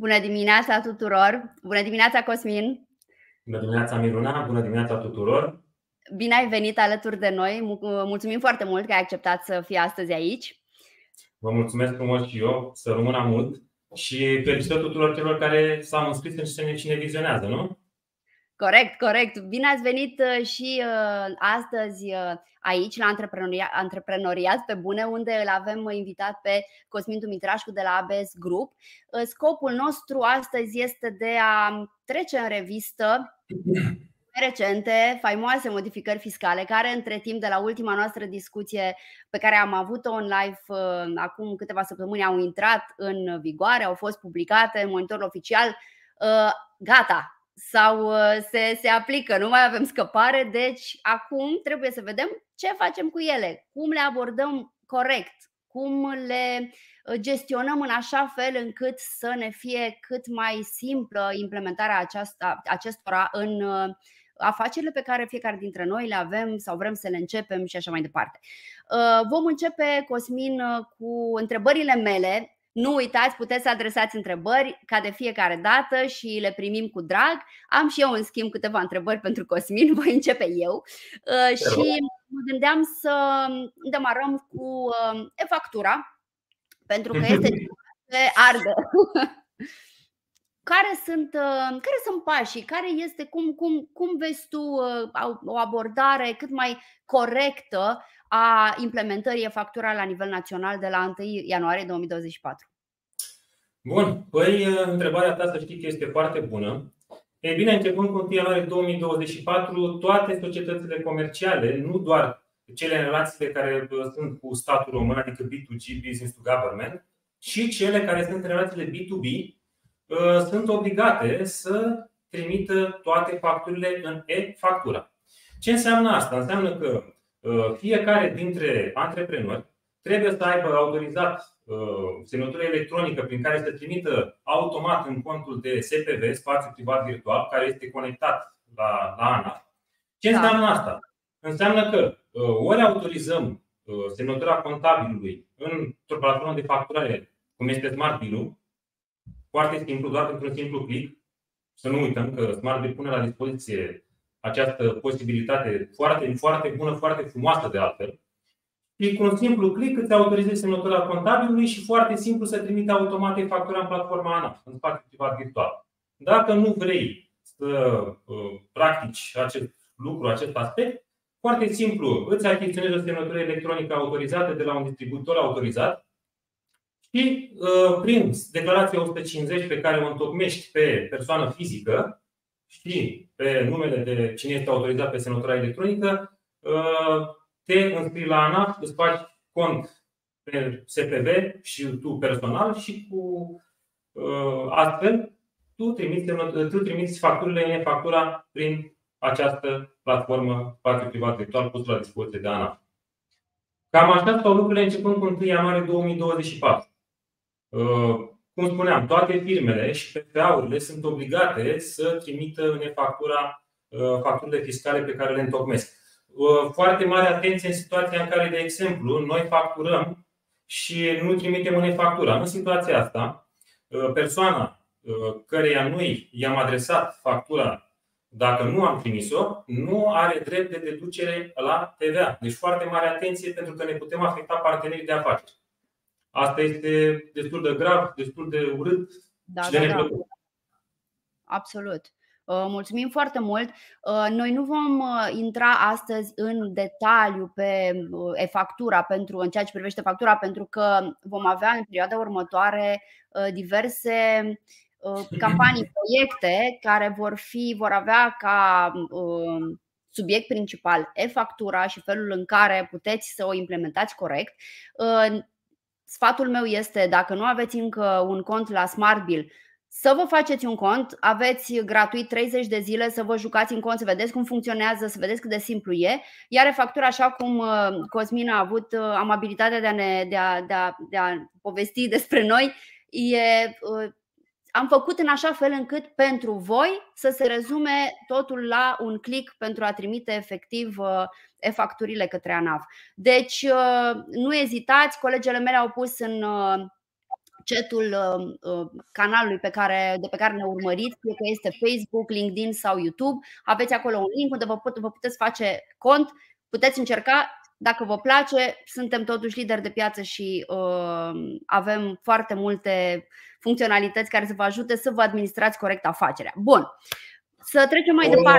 Bună dimineața tuturor! Bună dimineața, Cosmin! Bună dimineața, Miruna! Bună dimineața tuturor! Bine ai venit alături de noi. Mulțumim foarte mult că ai acceptat să fii astăzi aici. Vă mulțumesc frumos și eu, să rămână mult și felicitări tuturor celor care s-au înscris în cine vizionează, nu? Corect, corect. Bine ați venit uh, și uh, astăzi uh, aici la Antreprenoriat, Antreprenoriat pe Bune, unde îl avem invitat pe Cosmin Dumitrașcu de la ABS Group. Scopul nostru astăzi este de a trece în revistă recente, faimoase modificări fiscale, care între timp de la ultima noastră discuție pe care am avut-o în live acum câteva săptămâni au intrat în vigoare, au fost publicate în monitorul oficial. Gata, sau uh, se, se aplică, nu mai avem scăpare, deci acum trebuie să vedem ce facem cu ele, cum le abordăm corect, cum le uh, gestionăm în așa fel încât să ne fie cât mai simplă implementarea aceasta, acestora în uh, afacerile pe care fiecare dintre noi le avem sau vrem să le începem și așa mai departe. Vom începe, Cosmin, cu întrebările mele nu uitați, puteți să adresați întrebări ca de fiecare dată și le primim cu drag. Am și eu, în schimb, câteva întrebări pentru Cosmin. Voi începe eu. Uh, și mă gândeam să demarăm cu uh, e-factura, pentru că este ce ardă. Care sunt, uh, care sunt pașii? Care este, cum, cum, cum vezi tu o abordare cât mai corectă a implementării e-factura la nivel național de la 1 ianuarie 2024? Bun, păi întrebarea ta să știi că este foarte bună. E bine, începând cu 1 ianuarie 2024, toate societățile comerciale, nu doar cele în relațiile care sunt cu statul român, adică B2G, Business to Government, și cele care sunt în relațiile B2B, sunt obligate să trimită toate facturile în e-factura. Ce înseamnă asta? Înseamnă că fiecare dintre antreprenori trebuie să aibă autorizat Uh, semnătură electronică prin care se trimită automat în contul de SPV, spațiu privat virtual, care este conectat la, la ANA. Ce da. înseamnă asta? Înseamnă că uh, ori autorizăm uh, semnătura contabilului într-o platformă de facturare, cum este Smart Bill, foarte simplu, doar pentru un simplu click. Să nu uităm că Smart Bill pune la dispoziție această posibilitate foarte, foarte bună, foarte frumoasă de altfel, și cu un simplu click îți autorizezi semnătura contabilului și foarte simplu să trimite automat factura în platforma ANA, în spațiu privat virtual. Dacă nu vrei să uh, practici acest lucru, acest aspect, foarte simplu, îți achiziționezi o semnătură electronică autorizată de la un distribuitor autorizat și uh, prin declarația 150 pe care o întocmești pe persoană fizică și pe numele de cine este autorizat pe semnătura electronică, uh, te înscrii la ANAF, îți faci cont pe SPV și tu personal și cu uh, astfel tu trimiți, tu trimiți facturile în factura prin această platformă spațiu privat virtual pus la dispoziție de ANAF. Cam așa stau lucrurile începând cu 1 ianuarie 2024. Uh, cum spuneam, toate firmele și PFA-urile sunt obligate să trimită în factura uh, facturile fiscale pe care le întocmesc. Uh, foarte mare atenție în situația în care, de exemplu, noi facturăm și nu trimitem în factura. În situația asta, uh, persoana uh, căreia noi i-am adresat factura dacă nu am trimis-o, nu are drept de deducere la TVA. Deci foarte mare atenție pentru că ne putem afecta partenerii de afaceri. Asta este destul de grav, destul de urât da, și de da, Da. Absolut. Uh, mulțumim foarte mult. Uh, noi nu vom uh, intra astăzi în detaliu pe e-factura pentru în ceea ce privește factura pentru că vom avea în perioada următoare diverse campanii, proiecte care vor fi vor avea ca subiect principal e-factura și felul în care puteți să o implementați corect. Sfatul meu este dacă nu aveți încă un cont la SmartBill să vă faceți un cont, aveți gratuit 30 de zile să vă jucați în cont, să vedeți cum funcționează, să vedeți cât de simplu e. Iar factura, așa cum uh, Cosmin a avut uh, amabilitatea de a, ne, de a, de a, de a povesti despre noi, e, uh, am făcut în așa fel încât pentru voi să se rezume totul la un click pentru a trimite efectiv e-facturile către ANAV. Deci nu ezitați, colegele mele au pus în chatul canalului pe care, de pe care ne urmăriți, fie că este Facebook, LinkedIn sau YouTube. Aveți acolo un link unde vă, put, vă puteți face cont, puteți încerca. Dacă vă place, suntem totuși lideri de piață și uh, avem foarte multe funcționalități care să vă ajute să vă administrați corect afacerea. Bun. Să trecem mai o, departe.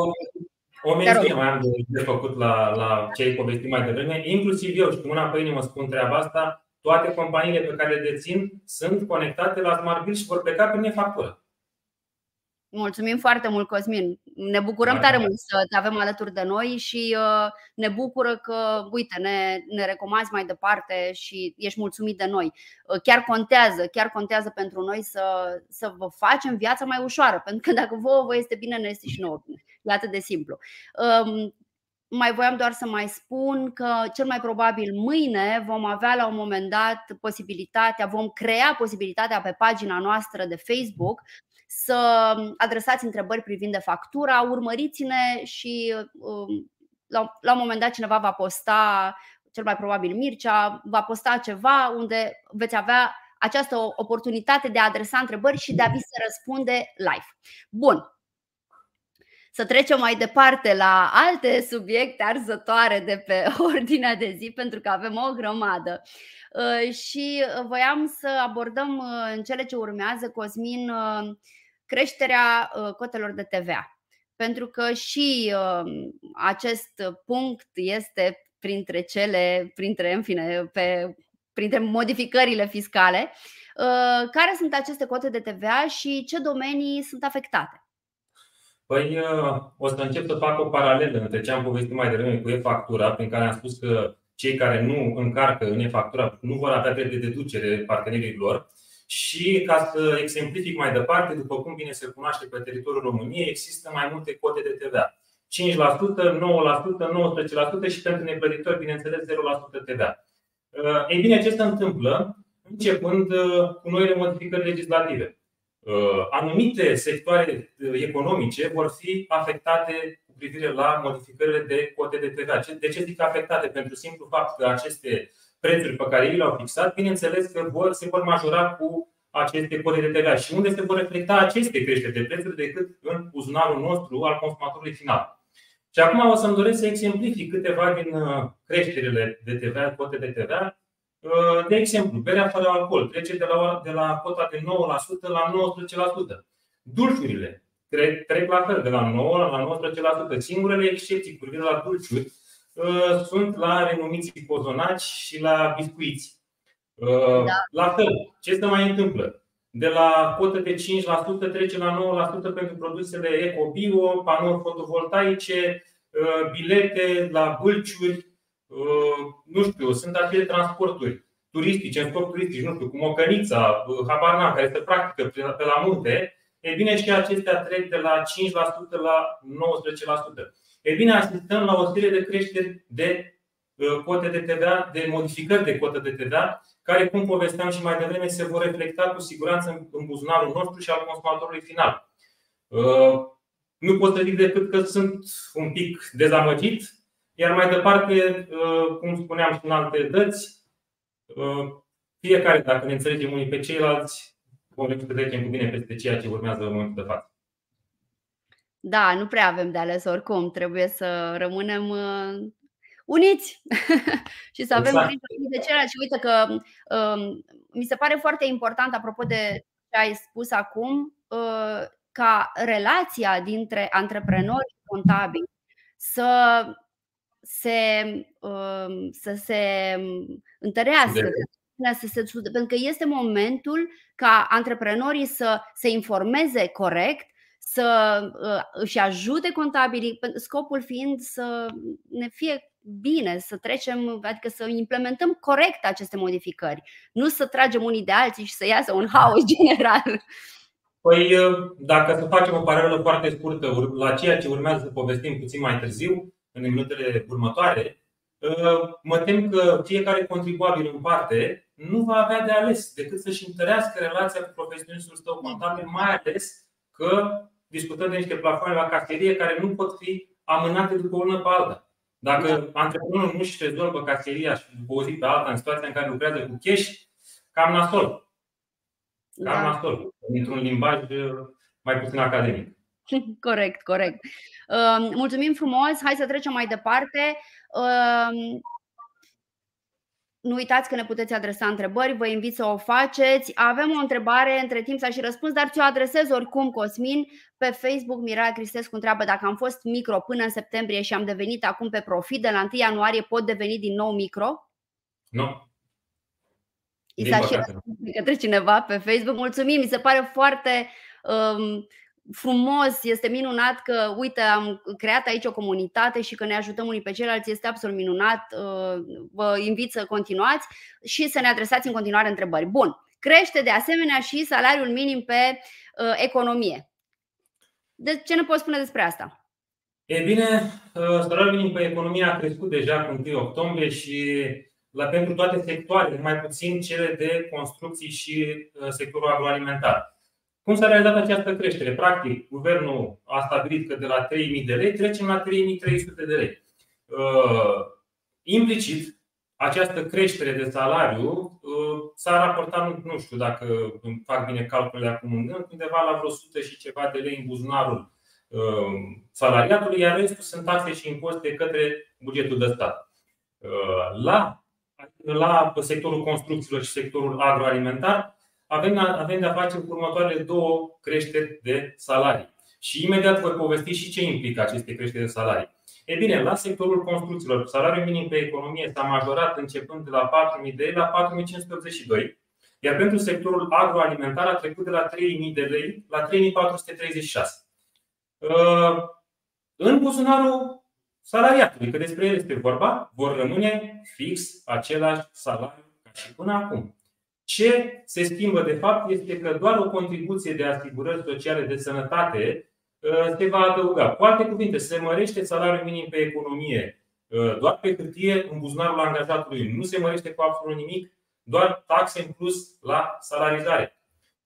O mențiune mai am de, de făcut la, la ce ai povestit mai devreme. Inclusiv eu, și cu mâna pe inimă spun treaba asta, toate companiile pe care le dețin sunt conectate la Smart Bill și vor pleca prin e-factură. Mulțumim foarte mult, Cosmin. Ne bucurăm tare mult să te avem alături de noi și uh, ne bucură că, uite, ne, ne recomanzi mai departe și ești mulțumit de noi. Uh, chiar contează, chiar contează pentru noi să, să vă facem viața mai ușoară, pentru că dacă vouă vă este bine, ne este și nouă bine. E atât de simplu. Um, mai voiam doar să mai spun că cel mai probabil mâine vom avea la un moment dat posibilitatea, vom crea posibilitatea pe pagina noastră de Facebook să adresați întrebări privind de factura, urmăriți-ne și um, la, la un moment dat cineva va posta, cel mai probabil Mircea, va posta ceva unde veți avea această oportunitate de a adresa întrebări și de a vi se răspunde live. Bun. Să trecem mai departe la alte subiecte arzătoare de pe ordinea de zi, pentru că avem o grămadă. Uh, și voiam să abordăm uh, în cele ce urmează, Cosmin, uh, creșterea uh, cotelor de TVA. Pentru că și um, acest punct este printre cele, printre, în fine, pe, printre modificările fiscale. Uh, care sunt aceste cote de TVA și ce domenii sunt afectate? Păi uh, o să încep să fac o paralelă între ce am povestit mai devreme cu e-factura, prin care am spus că cei care nu încarcă în e-factura nu vor avea drept de deducere partenerii lor și ca să exemplific mai departe, după cum bine se cunoaște pe teritoriul României, există mai multe cote de TVA. 5%, 9%, 19% și pentru neplătitori, bineînțeles, 0% TVA. Ei bine, ce se întâmplă începând uh, cu noile modificări legislative? Uh, anumite sectoare uh, economice vor fi afectate cu privire la modificările de cote de TVA. De ce zic afectate? Pentru simplu fapt că aceste prețuri pe care ei le-au fixat, bineînțeles că vor, se vor majora cu aceste cote de TVA. Și unde se vor reflecta aceste creșteri de prețuri decât în buzunarul nostru al consumatorului final. Și acum o să-mi doresc să exemplific câteva din uh, creșterile de TVA, cote de TVA. Uh, de exemplu, berea fără alcool trece de la, de la cota de 9% la 19%. Dulciurile trec la fel, de la 9 la 19%. Singurele excepții cu privire la dulciuri Uh, sunt la renumiții cozonaci și la biscuiți. Uh, da. La fel, ce se mai întâmplă? De la cotă de 5% trece la 9% pentru produsele eco-bio, panouri fotovoltaice, uh, bilete la bâlciuri, nu știu, sunt acele transporturi turistice, în scop turistic, nu știu, cum o cănița, habar care se practică pe la munte, e bine și acestea trec de la 5% la 19%. E bine, asistăm la o serie de creșteri de uh, cote de TVA, de modificări de cote de TVA, care, cum povesteam și mai devreme, se vor reflecta cu siguranță în buzunarul nostru și al consumatorului final. Uh, nu pot să zic decât că sunt un pic dezamăgit, iar mai departe, uh, cum spuneam și în alte dăți, fiecare, dacă ne înțelegem unii pe ceilalți, vom să trecem cu bine peste ceea ce urmează în momentul de față. Da, nu prea avem de ales oricum. Trebuie să rămânem uh, uniți și să avem exact. de celălalt. Și uite că um, mi se pare foarte important, apropo de ce ai spus acum, uh, ca relația dintre antreprenori și contabili să se, uh, să se întărească, să se, pentru că este momentul ca antreprenorii să se informeze corect să uh, își ajute contabilii, scopul fiind să ne fie bine, să trecem, adică să implementăm corect aceste modificări, nu să tragem unii de alții și să iasă un haos general. Păi, uh, dacă să facem o paralelă foarte scurtă la ceea ce urmează să povestim puțin mai târziu, în minutele următoare, uh, mă tem că fiecare contribuabil în parte nu va avea de ales decât să-și întărească relația cu profesionistul său contabil, mai ales că discutăm de niște plafoane la caserie care nu pot fi amânate după o lună pe alta. Dacă antreprenorul nu își rezolvă caseria și după o zi pe alta în situația în care lucrează cu cash, cam nasol. Cam da. nasol, într-un limbaj mai puțin academic. Corect, corect. Uh, mulțumim frumos. Hai să trecem mai departe. Uh, nu uitați că ne puteți adresa întrebări, vă invit să o faceți. Avem o întrebare, între timp s-a și răspuns, dar ți-o adresez oricum, Cosmin. Pe Facebook, Miraia Cristescu întreabă dacă am fost micro până în septembrie și am devenit acum pe profit, de la 1 ianuarie pot deveni din nou micro? Nu. I s-a și răspuns către cineva pe Facebook. Mulțumim, mi se pare foarte um, frumos, este minunat că, uite, am creat aici o comunitate și că ne ajutăm unii pe ceilalți, este absolut minunat. Uh, vă invit să continuați și să ne adresați în continuare întrebări. Bun, crește de asemenea și salariul minim pe uh, economie. De ce ne poți spune despre asta? E bine, uh, salariul minim pe economie a crescut deja cu 1 octombrie și la pentru toate sectoarele, mai puțin cele de construcții și sectorul agroalimentar. Cum s-a realizat această creștere? Practic, guvernul a stabilit că de la 3.000 de lei trecem la 3.300 de lei. Uh, implicit, această creștere de salariu uh, s-a raportat, nu știu dacă fac bine calculele acum în gând, undeva la vreo 100 și ceva de lei în buzunarul uh, salariatului, iar restul sunt taxe și impozite către bugetul de stat. La, la sectorul construcțiilor și sectorul agroalimentar, avem, avem de-a face cu următoarele două creșteri de salarii. Și imediat voi povesti și ce implică aceste creșteri de salarii. E bine, la sectorul construcțiilor, salariul minim pe economie s-a majorat începând de la 4.000 de lei la 4.582, iar pentru sectorul agroalimentar a trecut de la 3.000 de lei la 3.436. Uh, în buzunarul salariatului, că despre el este vorba, vor rămâne fix același salariu ca și până acum. Ce se schimbă de fapt este că doar o contribuție de asigurări sociale de sănătate uh, se va adăuga. Cu alte cuvinte, se mărește salariul minim pe economie uh, doar pe hârtie în buzunarul angajatului. Nu se mărește cu absolut nimic, doar taxe în plus la salarizare.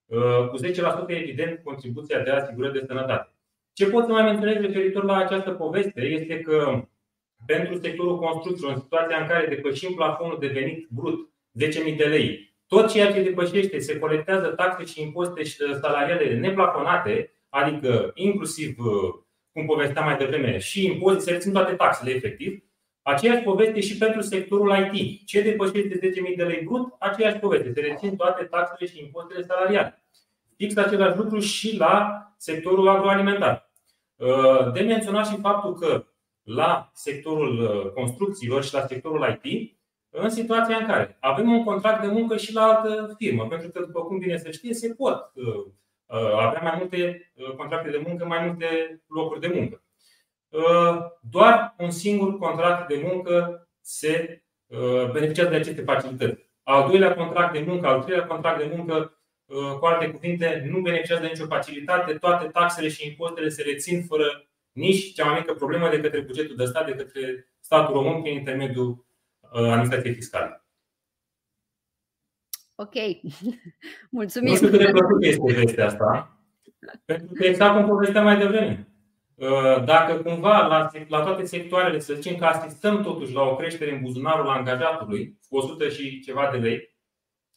Uh, cu 10% evident contribuția de asigurări de sănătate. Ce pot să mai menționez referitor la această poveste este că pentru sectorul construcțiilor, în situația în care depășim plafonul de venit brut 10.000 de lei, tot ceea ce depășește se colectează taxe și impozite uh, salariale neplafonate, adică inclusiv, uh, cum povesteam mai devreme, și impozite, se rețin toate taxele efectiv. Aceeași poveste și pentru sectorul IT. Ce depășește 10.000 de lei brut, aceeași poveste. Se rețin toate taxele și impozitele salariale. Fix același lucru și la sectorul agroalimentar. Uh, de menționat și faptul că la sectorul construcțiilor și la sectorul IT, în situația în care avem un contract de muncă și la altă firmă, pentru că, după cum bine se știe, se pot uh, uh, avea mai multe uh, contracte de muncă, mai multe locuri de muncă. Doar un singur contract de muncă se beneficiază de aceste facilități. Al doilea contract de muncă, al treilea contract de muncă, cu alte cuvinte, nu beneficiază de nicio facilitate, toate taxele și impozitele se rețin fără nici cea mai mică problemă de către bugetul de stat, de către statul român prin intermediul Uh, administrație fiscală. Ok. Mulțumim. Nu știu cât de plăcut este vestea asta, pentru că exact cum povesteam mai devreme. Uh, dacă cumva la, la toate sectoarele, să zicem că asistăm totuși la o creștere în buzunarul angajatului, cu 100 și ceva de lei,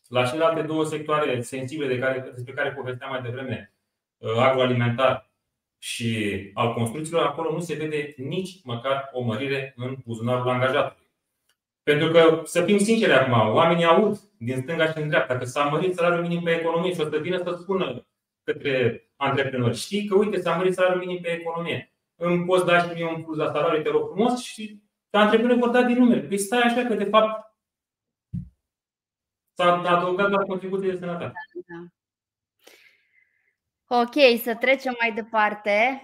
la celelalte două sectoare sensibile de care, despre care povesteam mai devreme, uh, agroalimentar și al construcțiilor, acolo nu se vede nici măcar o mărire în buzunarul angajatului. Pentru că, să fim sinceri acum, oamenii aud din stânga și din dreapta că s-a mărit salariul minim pe economie și o să vină să spună către antreprenori. Știi că, uite, s-a mărit salariul minim pe economie. Îmi poți da și mie un plus la salariu, te rog frumos, și antreprenori vor da din numere. Păi stai așa că, de fapt, s-a adăugat la contribuție de sănătate. Da. Ok, să trecem mai departe.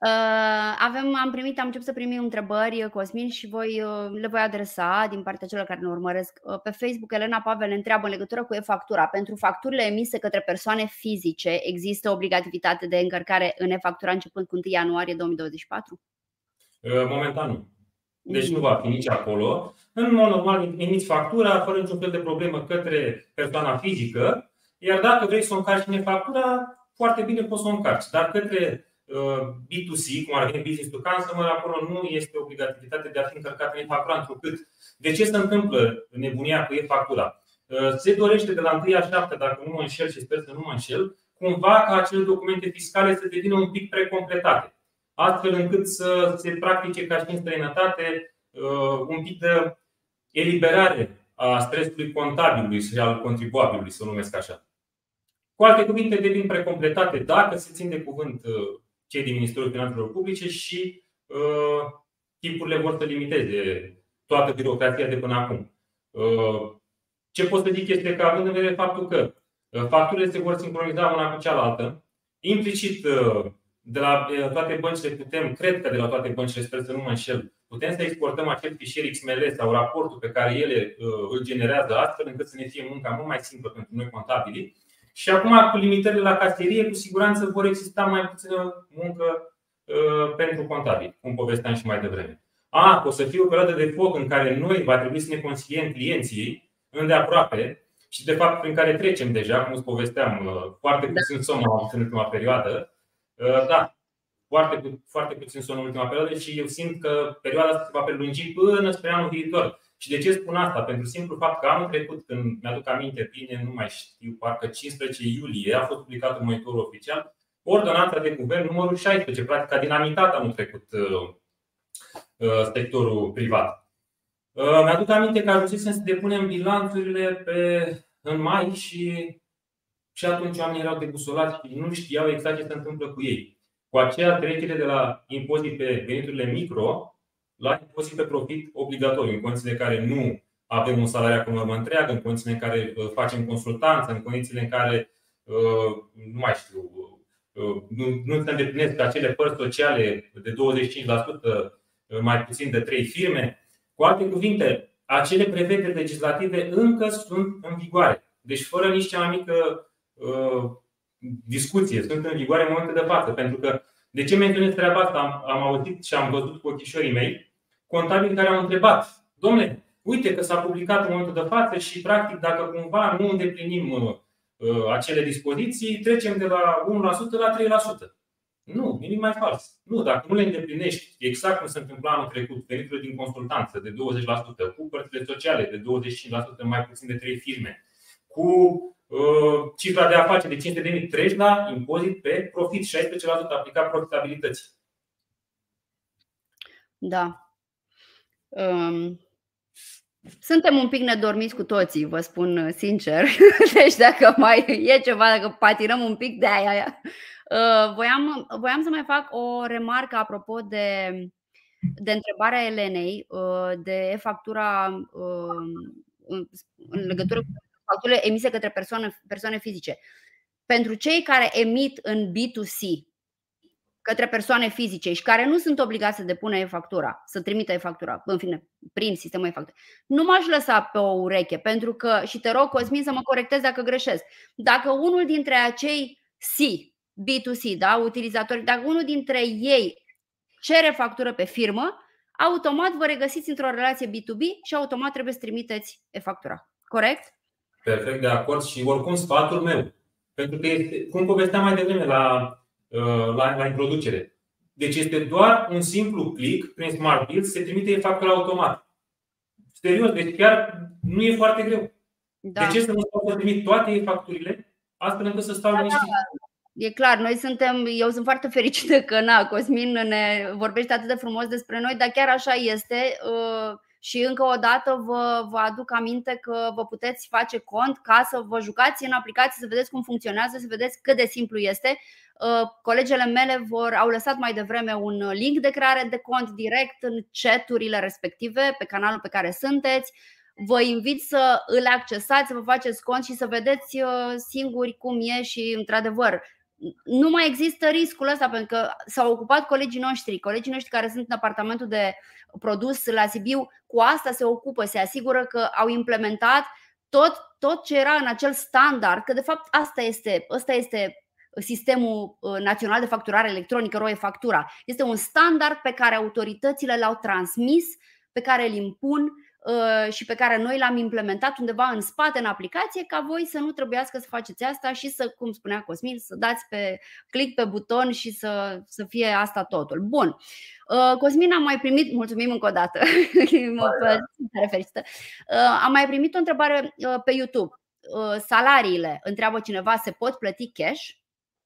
Uh, avem, am primit, am început să primim întrebări, uh, Cosmin, și voi uh, le voi adresa din partea celor care ne urmăresc. Pe Facebook, Elena Pavel întreabă în legătură cu e-factura. Pentru facturile emise către persoane fizice, există obligativitate de încărcare în e-factura începând cu 1 ianuarie 2024? Momentan nu. Deci nu va fi nici acolo. În mod normal, emiți factura fără niciun fel de problemă către persoana fizică, iar dacă vrei să o încarci în factura, foarte bine poți să o încarci. Dar către B2C, cum ar fi business to customer, acolo nu este obligativitatea de a fi încărcat în e-factura, întrucât de ce se întâmplă nebunia cu e-factura? se dorește de la 1 a 7, dacă nu mă înșel și sper să nu mă înșel, cumva ca acele documente fiscale să devină un pic precompletate, astfel încât să se practice ca și în străinătate un pic de eliberare a stresului contabilului și al contribuabilului, să o numesc așa. Cu alte cuvinte, devin precompletate dacă se țin de cuvânt uh, cei din Ministerul Finanțelor Publice și uh, tipurile vor să limiteze toată birocrația de până acum. Uh, ce pot să zic este că, având în vedere faptul că uh, facturile se vor sincroniza una cu cealaltă, implicit uh, de la toate băncile putem, cred că de la toate băncile, sper să nu mă înșel, putem să exportăm acel fișier XML sau raportul pe care ele îl generează astfel încât să ne fie munca mult mai simplă pentru noi contabili și acum, cu limitările la caserie, cu siguranță vor exista mai puțină muncă uh, pentru contabil, cum povesteam și mai devreme. A, o să fie o perioadă de foc în care noi va trebui să ne consiliem clienții îndeaproape și de fapt prin care trecem deja, cum îți povesteam, uh, foarte puțin somn am avut în ultima perioadă. Uh, da, foarte, foarte puțin somn în ultima perioadă și eu simt că perioada asta se va prelungi până spre anul viitor. Și de ce spun asta? Pentru simplu fapt că anul trecut, când mi-aduc aminte bine, nu mai știu, parcă 15 iulie, a fost publicat în monitorul oficial, ordonanța de guvern numărul 16, practic a dinamitat anul trecut uh, uh, sectorul privat. Uh, mi-aduc aminte că ajunsesem să depunem bilanțurile pe, în mai și, și atunci oamenii erau debusolați și nu știau exact ce se întâmplă cu ei. Cu aceea trecere de la impozit pe veniturile micro la impozit pe profit obligatoriu, în condițiile în care nu avem un salariat cu normă întreagă, în condițiile în care uh, facem consultanță, în condițiile în care, uh, nu mai știu, uh, nu, nu se îndeplinesc acele părți sociale de 25% mai puțin de trei firme. Cu alte cuvinte, acele prevederi legislative încă sunt în vigoare. Deci fără nici cea mai mică uh, discuție, sunt în vigoare în momentul de față. Pentru că de ce menționez treaba asta? Am, am auzit și am văzut cu ochișorii mei contabili care au întrebat, domnule, uite că s-a publicat în momentul de față și practic dacă cumva nu îndeplinim uh, uh acele dispoziții, trecem de la 1% la 3%. Nu, nimic mai fals. Nu, dacă nu le îndeplinești exact cum se întâmpla anul trecut, veniturile din consultanță de 20%, cu părțile sociale de 25% mai puțin de 3 firme, cu uh, cifra de afaceri de 500.000, treci la impozit pe profit, 16% aplicat profitabilității. Da, Um, suntem un pic nedormiți cu toții, vă spun sincer. Deci dacă mai e ceva, dacă patinăm un pic de aia. Uh, voiam, voiam să mai fac o remarcă apropo de, de întrebarea Elenei uh, de factura um, în legătură cu facturile emise către persoane, persoane fizice. Pentru cei care emit în B2C, către persoane fizice și care nu sunt obligați să depună e-factura, să trimită e-factura, în fine, prin sistemul e-factura, nu m-aș lăsa pe o ureche, pentru că, și te rog, Cosmin, să mă corectez dacă greșesc, dacă unul dintre acei C, B2C, da, utilizatori, dacă unul dintre ei cere factură pe firmă, automat vă regăsiți într-o relație B2B și automat trebuie să trimiteți e-factura. Corect? Perfect, de acord. Și oricum sfatul meu. Pentru că, este, cum povesteam mai devreme la Uh, la, la introducere. Deci este doar un simplu click prin Smart Build, se trimite factura automat. Serios, deci chiar nu e foarte greu. Da. De ce să nu stau să trimit toate facturile, astfel încât să stau da, liniștit? Da. E clar, noi suntem, eu sunt foarte fericită că na, Cosmin ne vorbește atât de frumos despre noi, dar chiar așa este. Uh, și încă o dată vă, vă aduc aminte că vă puteți face cont ca să vă jucați în aplicație, să vedeți cum funcționează, să vedeți cât de simplu este. Uh, colegele mele vor, au lăsat mai devreme un link de creare de cont direct în chaturile respective pe canalul pe care sunteți. Vă invit să îl accesați, să vă faceți cont și să vedeți uh, singuri cum e și, într-adevăr, nu mai există riscul ăsta pentru că s-au ocupat colegii noștri, colegii noștri care sunt în apartamentul de produs la Sibiu, cu asta se ocupă, se asigură că au implementat tot, tot ce era în acel standard, că de fapt asta este, asta este sistemul uh, național de facturare electronică, ROE Factura. Este un standard pe care autoritățile l-au transmis, pe care îl impun uh, și pe care noi l-am implementat undeva în spate în aplicație ca voi să nu trebuiască să faceți asta și să, cum spunea Cosmin, să dați pe click pe buton și să, să fie asta totul. Bun. Cosmin am mai primit, mulțumim încă o dată, mă fericită. Am mai primit o întrebare pe YouTube. Salariile, întreabă cineva, se pot plăti cash?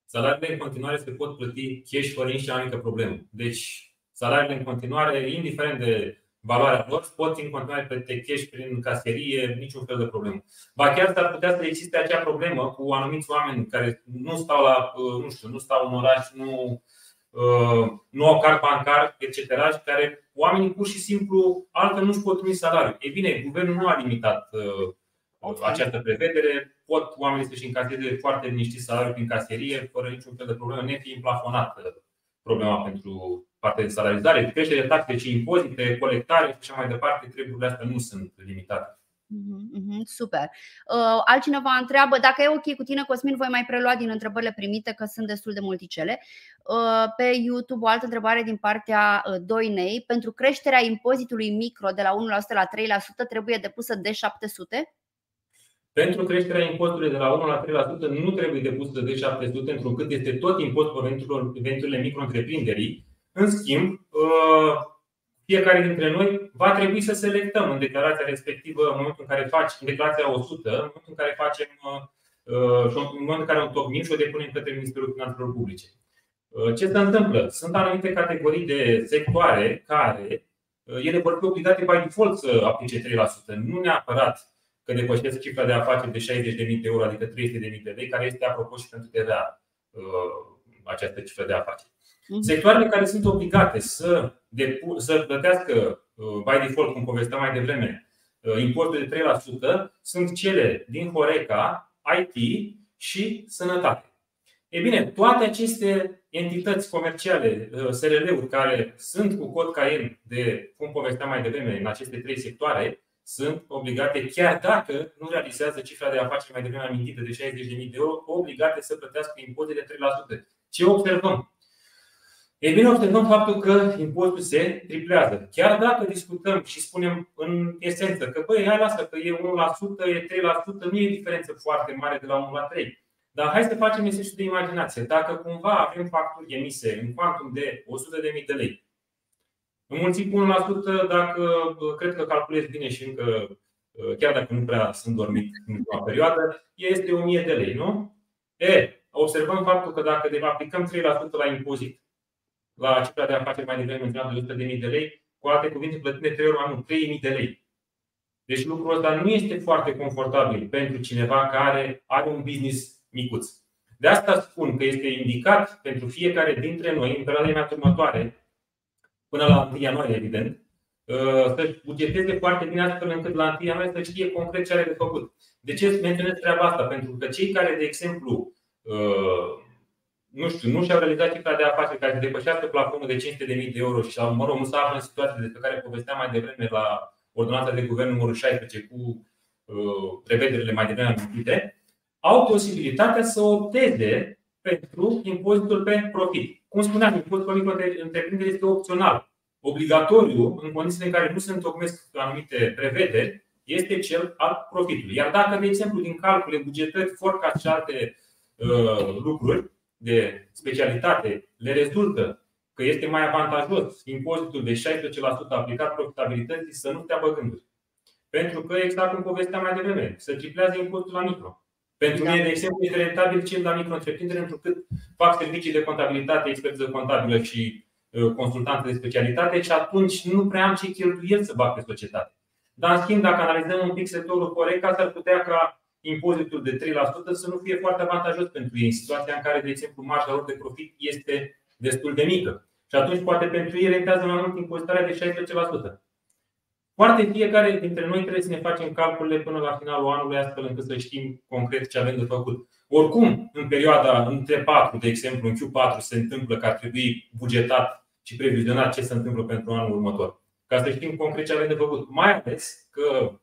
Salariile în continuare se pot plăti cash fără nici mică problemă. Deci, salariile în continuare, indiferent de valoarea lor, pot în continuare plăti cash prin caserie, niciun fel de problemă. Ba chiar s-ar putea să existe acea problemă cu anumiți oameni care nu stau la, nu știu, nu stau în oraș, nu, nu au card bancar, etc. și care oamenii pur și simplu altfel nu-și pot primi salariul. Ei bine, guvernul nu a limitat această prevedere, pot oamenii să-și încaseze foarte niște salariu prin caserie, fără niciun fel de problemă, nefiind plafonată problema pentru partea de salarizare, creștere de taxe și impozite, colectare și așa mai departe, treburile astea nu sunt limitate. Mm-hmm, super. Uh, altcineva întreabă dacă e ok cu tine, Cosmin, voi mai prelua din întrebările primite, că sunt destul de multicele. Uh, pe YouTube o altă întrebare din partea uh, Doinei. Pentru creșterea impozitului micro de la 1% la 3% trebuie depusă de 700? Pentru creșterea impozitului de la 1 la 3% nu trebuie depusă de 700, întrucât este tot impozitul pe veniturile micro-întreprinderii. În schimb, uh, fiecare dintre noi va trebui să selectăm în declarația respectivă, în momentul în care faci în declarația 100, în momentul în care facem uh, și în momentul în care o întocmim și o depunem către Ministerul Finanțelor Publice. Uh, ce se întâmplă? Sunt anumite categorii de sectoare care ele vor fi obligate by default să aplice 3%, nu neapărat că depășesc cifra de afaceri de 60.000 de euro, adică 300.000 de lei, care este apropo și pentru TVA această cifră de afaceri. Mhm. Sectoarele care sunt obligate să, depu- să plătească uh, by default, cum povesteam mai devreme, uh, impozitul de 3% sunt cele din Horeca, IT și Sănătate. E bine, toate aceste entități comerciale, uh, SRL-uri care sunt cu cod CAEN de, cum povesteam mai devreme, în aceste trei sectoare, sunt obligate, chiar dacă nu realizează cifra de afaceri mai devreme amintită de 60.000 de euro, obligate să plătească impozit de 3%. Ce observăm? Ei bine, observăm faptul că impozitul se triplează. Chiar dacă discutăm și spunem în esență că, băi, hai lasă că e 1%, e 3%, nu e diferență foarte mare de la 1 la 3. Dar hai să facem exercițiul de imaginație. Dacă cumva avem facturi emise în cuantum de 100.000 de lei, înmulțit cu 1%, dacă cred că calculez bine și încă, chiar dacă nu prea sunt dormit în ultima perioadă, este 1000 de lei, nu? E, observăm faptul că dacă aplicăm 3% la impozit la cifra de afaceri mai devreme întreabă de 100.000 de lei, cu alte cuvinte, plătim de 3 ori mai mult, 3.000 de lei. Deci lucrul ăsta nu este foarte confortabil pentru cineva care are un business micuț. De asta spun că este indicat pentru fiecare dintre noi, în perioada următoare, până la 1 ianuarie, evident, să bugeteze foarte bine astfel încât la 1 ianuarie să știe concret ce are de făcut. De ce menționez treaba asta? Pentru că cei care, de exemplu, nu știu, nu și-au realizat cifra de afaceri care să depășească plafonul de 500.000 de euro și mă rog, nu s-a aflat în situația despre care povesteam mai devreme la ordonanța de guvern numărul 16 cu uh, prevederile mai devreme amintite, au posibilitatea să opteze pentru impozitul pe profit. Cum spuneam, impozitul pe întreprindere este opțional. Obligatoriu, în condițiile în care nu se întocmesc anumite prevederi, este cel al profitului. Iar dacă, de exemplu, din calcule, bugetări, forecast și alte uh, lucruri, de specialitate le rezultă că este mai avantajos impozitul de 16% aplicat profitabilității să nu stea băgânduri. Pentru că, exact cum povesteam mai devreme, să triplează impozitul la micro. Pentru da. mine, de exemplu, este rentabil cel la micro-întreprindere, întrucât fac servicii de contabilitate, expertiză contabilă și uh, consultanță de specialitate și atunci nu prea am ce cheltuieli să bag pe societate. Dar, în schimb, dacă analizăm un pic sectorul corect, s-ar putea ca impozitul de 3% să nu fie foarte avantajos pentru ei, în situația în care, de exemplu, marja lor de profit este destul de mică. Și atunci, poate pentru ei rentează mai mult impozitarea de 16%. Foarte fiecare dintre noi trebuie să ne facem calculele până la finalul anului, astfel încât să știm concret ce avem de făcut. Oricum, în perioada între 4, de exemplu, în Q4 se întâmplă că ar trebui bugetat și previzionat ce se întâmplă pentru anul următor. Ca să știm concret ce avem de făcut. Mai ales că Uh,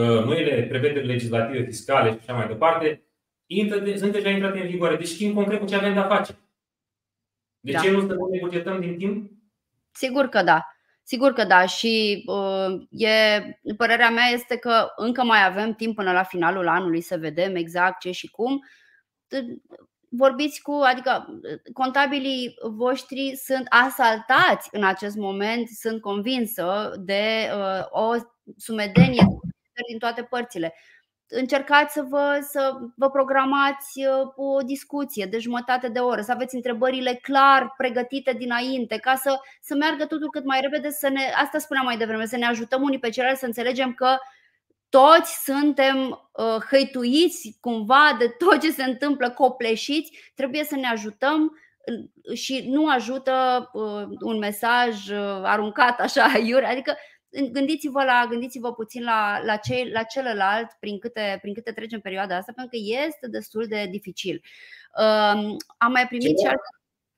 noile prevederi legislative, fiscale și așa mai departe, intră de, sunt deja intrate în vigoare. Deci știm concret cu ce avem de-a face. De da. ce nu să ne bugetăm din timp? Sigur că da. Sigur că da și uh, e, părerea mea este că încă mai avem timp până la finalul anului să vedem exact ce și cum. Vorbiți cu, adică contabilii voștri sunt asaltați în acest moment, sunt convinsă de uh, o sumedenie din toate părțile încercați să vă, să vă programați uh, o discuție de jumătate de oră, să aveți întrebările clar pregătite dinainte, ca să, să meargă totul cât mai repede. Să ne, asta spuneam mai devreme, să ne ajutăm unii pe ceilalți să înțelegem că toți suntem uh, hăituiți cumva de tot ce se întâmplă, copleșiți, trebuie să ne ajutăm și nu ajută uh, un mesaj uh, aruncat așa iure, adică gândiți-vă, la, gândiți-vă puțin la, la, ce, la celălalt prin câte, prin câte trecem perioada asta, pentru că este destul de dificil. Uh, am mai primit ce și alte.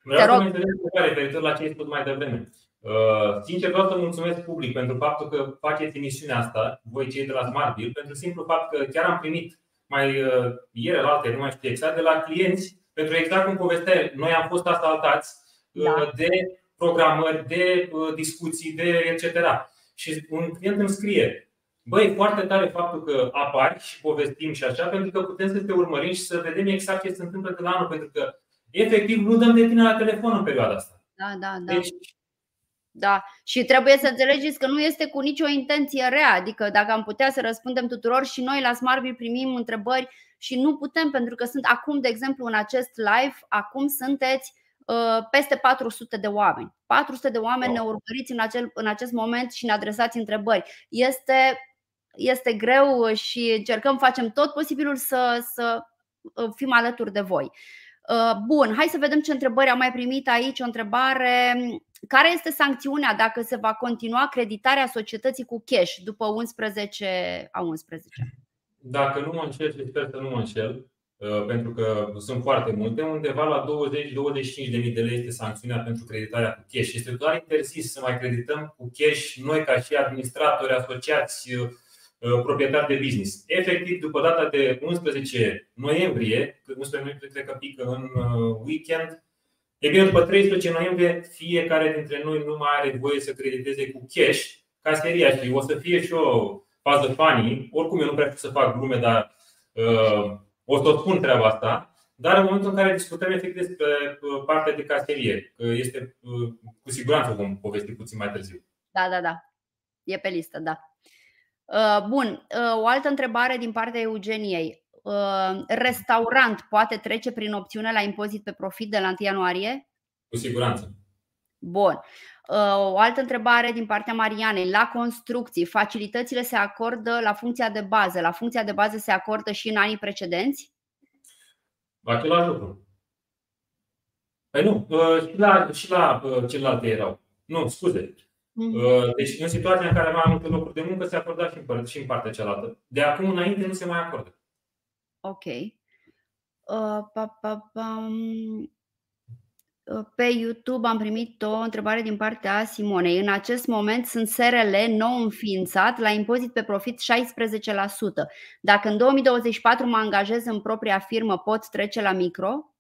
Vreau să mă referitor la ce ai spus mai devreme. Uh, sincer, vreau să mulțumesc public pentru faptul că faceți emisiunea asta, voi cei de la Smartbill, pentru simplu fapt că chiar am primit mai uh, ieri la alte, nu mai știu exact, de la clienți, pentru exact cum povestea, noi am fost asaltați uh, da. de programări, de uh, discuții, de etc. Și un client îmi scrie, Băi, foarte tare faptul că apari și povestim și așa, pentru că putem să te urmărim și să vedem exact ce se întâmplă de la anul, pentru că efectiv nu dăm de tine la telefon în perioada asta. Da, da, da. Deci, da, și trebuie să înțelegeți că nu este cu nicio intenție rea, adică dacă am putea să răspundem tuturor și noi la Smartbill primim întrebări și nu putem pentru că sunt acum, de exemplu, în acest live, acum sunteți Uh, peste 400 de oameni. 400 de oameni ne urmăriți în, acel, în acest moment și ne adresați întrebări. Este, este greu și încercăm, facem tot posibilul să, să uh, fim alături de voi. Uh, bun, hai să vedem ce întrebări am mai primit aici. O întrebare. Care este sancțiunea dacă se va continua creditarea societății cu cash după 11 a 11? Dacă nu mă înșel și sper să nu mă înșel, Uh, pentru că sunt foarte multe, undeva la 20-25 de mii de lei este sancțiunea pentru creditarea cu cash. Este doar interzis să mai credităm cu cash noi ca și administratori, asociați, uh, uh, proprietari de business. Efectiv, după data de 11 noiembrie, 11 noiembrie cred că pică în weekend, e bine, după 13 noiembrie, fiecare dintre noi nu mai are voie să crediteze cu cash caseria și o să fie și o fază funny. Oricum, eu nu prea știu să fac glume, dar o să spun treaba asta, dar în momentul în care discutăm efectiv despre uh, partea de caserie, este uh, cu siguranță vom povesti puțin mai târziu. Da, da, da. E pe listă, da. Uh, bun, o altă întrebare din partea Eugeniei. Restaurant poate trece prin opțiune la impozit pe profit de la 1 ianuarie? Cu siguranță. Bun. O altă întrebare din partea Marianei. La construcții, facilitățile se acordă la funcția de bază. La funcția de bază se acordă și în anii precedenți? Același lucru. Păi nu, uh, și la, și la uh, celelalte erau. Nu, scuze. Mhm. Deci, în situația în care mai am multe locuri de muncă, se acorda și în, și în partea cealaltă. De acum înainte nu se mai acordă. Ok. Uh, pa, pa, pa. Pe YouTube am primit o întrebare din partea Simonei. În acest moment sunt SRL nou înființat la impozit pe profit 16%. Dacă în 2024 mă angajez în propria firmă, pot trece la micro?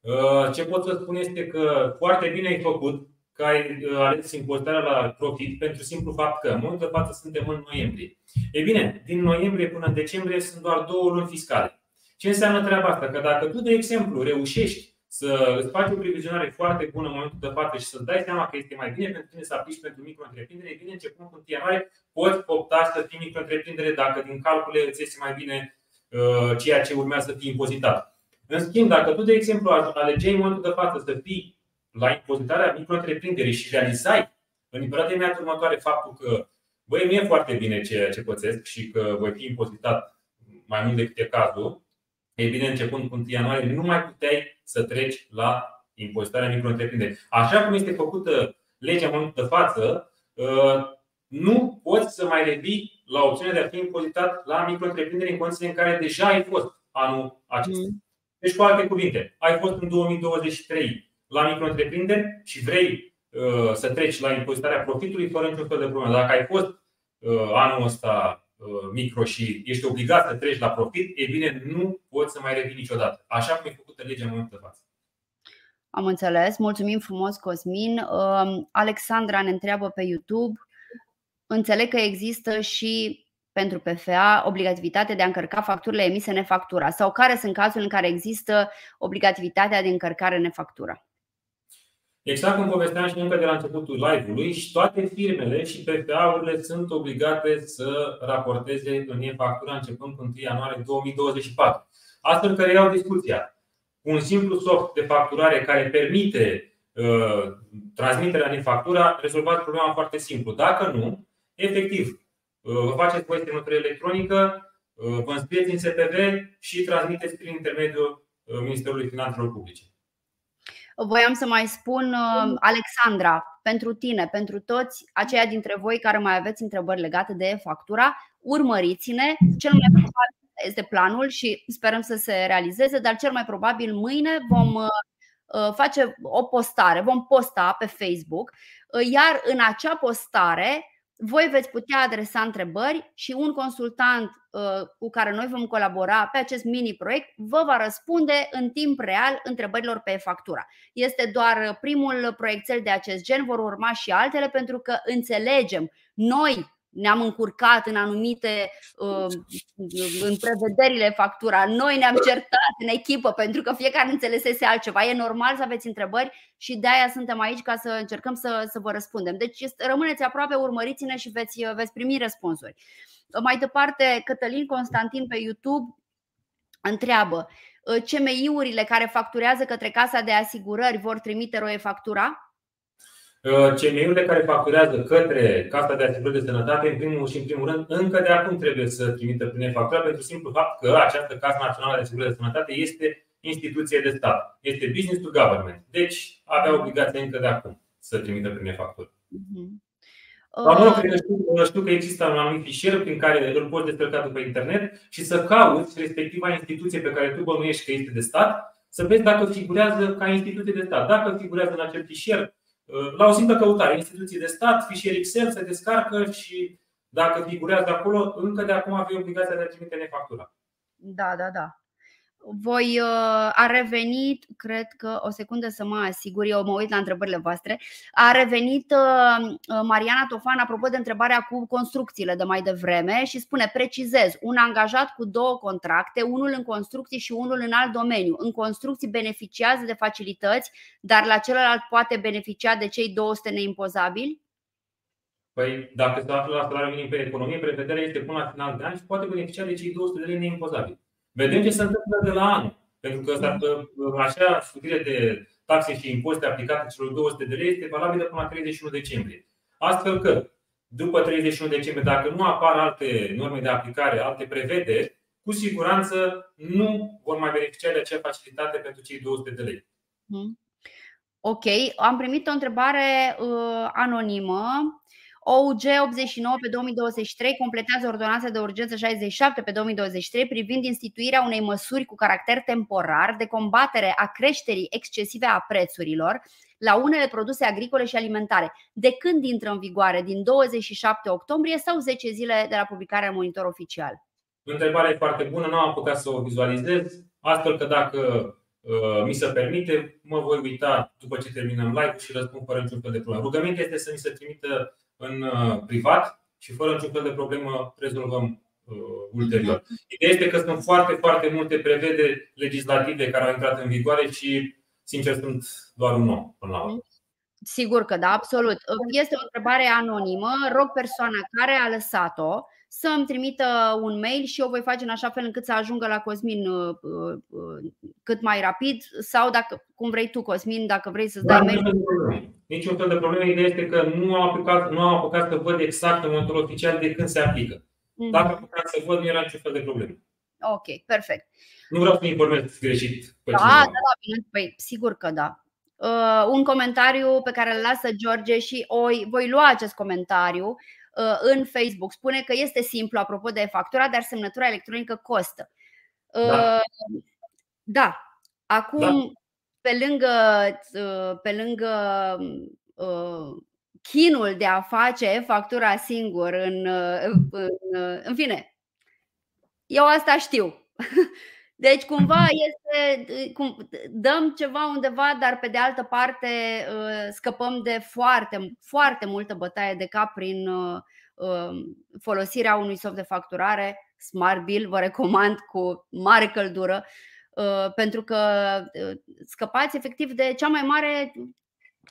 Uh, ce pot să spun este că foarte bine ai făcut că ai uh, ales impozitarea la profit pentru simplu fapt că în momentul de față suntem în noiembrie. E bine, din noiembrie până în decembrie sunt doar două luni fiscale. Ce înseamnă treaba asta? Că dacă tu, de exemplu, reușești să îți faci o previzionare foarte bună în momentul de față și să-ți dai seama că este mai bine pentru tine să aplici pentru micro-întreprindere, bine, începând cu 1 ianuarie, poți opta să fii micro-întreprindere dacă din calcule îți iese mai bine uh, ceea ce urmează să fie impozitat. În schimb, dacă tu, de exemplu, alegeai în momentul de față să fii la impozitarea micro și realizai în perioada imediat următoare faptul că băi, nu e foarte bine ceea ce pățesc și că voi fi impozitat mai mult decât e cazul, ei bine, începând cu 1 ianuarie, nu mai puteai să treci la impozitarea micro Așa cum este făcută legea în momentul de față, uh, nu poți să mai revii la opțiunea de a fi impozitat la micro în condiții în care deja ai fost anul acesta. Mm. Deci, cu alte cuvinte, ai fost în 2023 la micro și vrei uh, să treci la impozitarea profitului fără niciun fel de problemă. Dacă ai fost uh, anul ăsta Uh, micro și ești obligat să treci la profit, e bine, nu poți să mai revii niciodată. Așa cum e făcută legea în momentul de față. Am înțeles. Mulțumim frumos, Cosmin. Um, Alexandra ne întreabă pe YouTube. Înțeleg că există și pentru PFA obligativitatea de a încărca facturile emise nefactura sau care sunt cazurile în care există obligativitatea de încărcare nefactura? Exact cum povesteam și încă de la începutul live-ului, și toate firmele și PFA-urile sunt obligate să raporteze în e-factura începând cu 1 ianuarie 2024. Astfel că iau discuția. Un simplu soft de facturare care permite uh, transmiterea din factura, rezolvați problema foarte simplu. Dacă nu, efectiv, uh, vă faceți voi semnătură electronică, uh, vă înscrieți în SPV și transmiteți prin intermediul uh, Ministerului Finanțelor Publice. Voiam să mai spun, uh, Alexandra, pentru tine, pentru toți aceia dintre voi care mai aveți întrebări legate de factura, urmăriți-ne. Cel mai probabil este planul și sperăm să se realizeze, dar cel mai probabil mâine vom uh, uh, face o postare, vom posta pe Facebook, iar în acea postare voi veți putea adresa întrebări și un consultant uh, cu care noi vom colabora pe acest mini-proiect vă va răspunde în timp real întrebărilor pe factura. Este doar primul proiectel de acest gen, vor urma și altele pentru că înțelegem noi ne-am încurcat în anumite uh, în prevederile factura. Noi ne-am certat în echipă pentru că fiecare înțelesese altceva. E normal să aveți întrebări și de aia suntem aici ca să încercăm să, să vă răspundem. Deci rămâneți aproape, urmăriți-ne și veți, veți primi răspunsuri. Mai departe, Cătălin Constantin pe YouTube întreabă uh, CMI-urile care facturează către Casa de Asigurări vor trimite roe factura? Uh, CMI-urile care facturează către Casa de Asigurări de Sănătate, în primul și în primul rând, încă de acum trebuie să trimită prin factura pentru simplu fapt că această Casa Națională de Asigurări de Sănătate este instituție de stat. Este business to government. Deci avea obligația încă de acum să trimită prin factură. Uh-huh. Dar mă rog, știu, știu că există un anumit fișier prin care îl poți descărca pe internet și să cauți respectiva instituție pe care tu bănuiești că este de stat, să vezi dacă figurează ca instituție de stat. Dacă figurează în acel fișier, la o simplă căutare, instituții de stat, fișier Excel, se descarcă și dacă figurează acolo, încă de acum avea obligația de a trimite nefactura. Da, da, da. Voi uh, a revenit, cred că o secundă să mă asigur, eu mă uit la întrebările voastre. A revenit uh, uh, Mariana Tofan apropo de întrebarea cu construcțiile de mai devreme și spune, precizez, un angajat cu două contracte, unul în construcții și unul în alt domeniu. În construcții beneficiază de facilități, dar la celălalt poate beneficia de cei 200 neimpozabili? Păi, dacă se află la salariul minim pe economie, prevederea este până la final de an și poate beneficia de cei 200 de lei neimpozabili. Vedem ce se întâmplă de la anul. Pentru că așa scutire de taxe și impozite aplicate celor 200 de lei este valabilă până la 31 decembrie. Astfel că, după 31 decembrie, dacă nu apar alte norme de aplicare, alte prevederi, cu siguranță nu vor mai beneficia de acea facilitate pentru cei 200 de lei. Hmm. Ok, am primit o întrebare uh, anonimă OUG 89 pe 2023 completează ordonanța de urgență 67 pe 2023 privind instituirea unei măsuri cu caracter temporar de combatere a creșterii excesive a prețurilor la unele produse agricole și alimentare. De când intră în vigoare? Din 27 octombrie sau 10 zile de la publicarea în monitor oficial? Întrebarea e foarte bună, nu am apucat să o vizualizez, astfel că dacă uh, mi se permite, mă voi uita după ce terminăm live și răspund fără niciun fel de problemă. Rugămintea este să mi se trimită în uh, privat și fără niciun fel de problemă rezolvăm uh, ulterior. Ideea este că sunt foarte, foarte multe prevederi legislative care au intrat în vigoare și, sincer, sunt doar un om până la urmă. Sigur că da, absolut. Este o întrebare anonimă. Rog persoana care a lăsat-o să îmi trimită un mail și eu voi face în așa fel încât să ajungă la Cosmin uh, uh, uh, cât mai rapid sau dacă cum vrei tu, Cosmin, dacă vrei să-ți dai da, mail. Niciun fel de problemă. Ideea este că nu am apucat, nu am apucat să văd exact în momentul oficial de când se aplică. Mm-hmm. Dacă am apucat să văd, nu era niciun fel de problemă. Ok, perfect. Nu vreau să informez greșit pe da, cineva. Da, da, bine. Păi, sigur că da. Uh, un comentariu pe care îl lasă George și o, voi lua acest comentariu. Uh, în Facebook. Spune că este simplu, apropo de factura, dar semnătura electronică costă. Da. Uh, da. Acum, da. pe lângă, uh, pe lângă chinul de a face factura singur în, în, în fine, eu asta știu. Deci cumva este, cum, dăm ceva undeva, dar pe de altă parte uh, scăpăm de foarte, foarte multă bătaie de cap prin uh, um, folosirea unui soft de facturare, Smart Bill, vă recomand cu mare căldură, uh, pentru că scăpați efectiv de cea mai mare,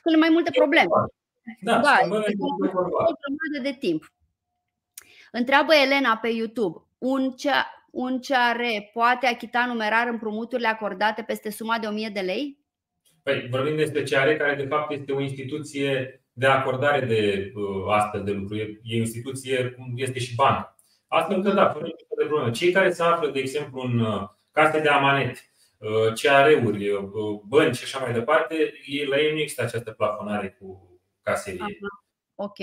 cele mai multe probleme. Da, da o de timp. Întreabă Elena pe YouTube, un, cea, un CR poate achita numerar împrumuturile acordate peste suma de 1000 de lei? Păi, vorbim despre CR care de fapt este o instituție de acordare de uh, astfel de lucruri. E o instituție cum este și banca. Astfel că da, fără nicio de problemă. Cei care se află, de exemplu, în uh, case de amanet, uh, CR-uri, uh, bănci și așa mai departe, ei, la ei nu există această plafonare cu caserie. Aha. Ok.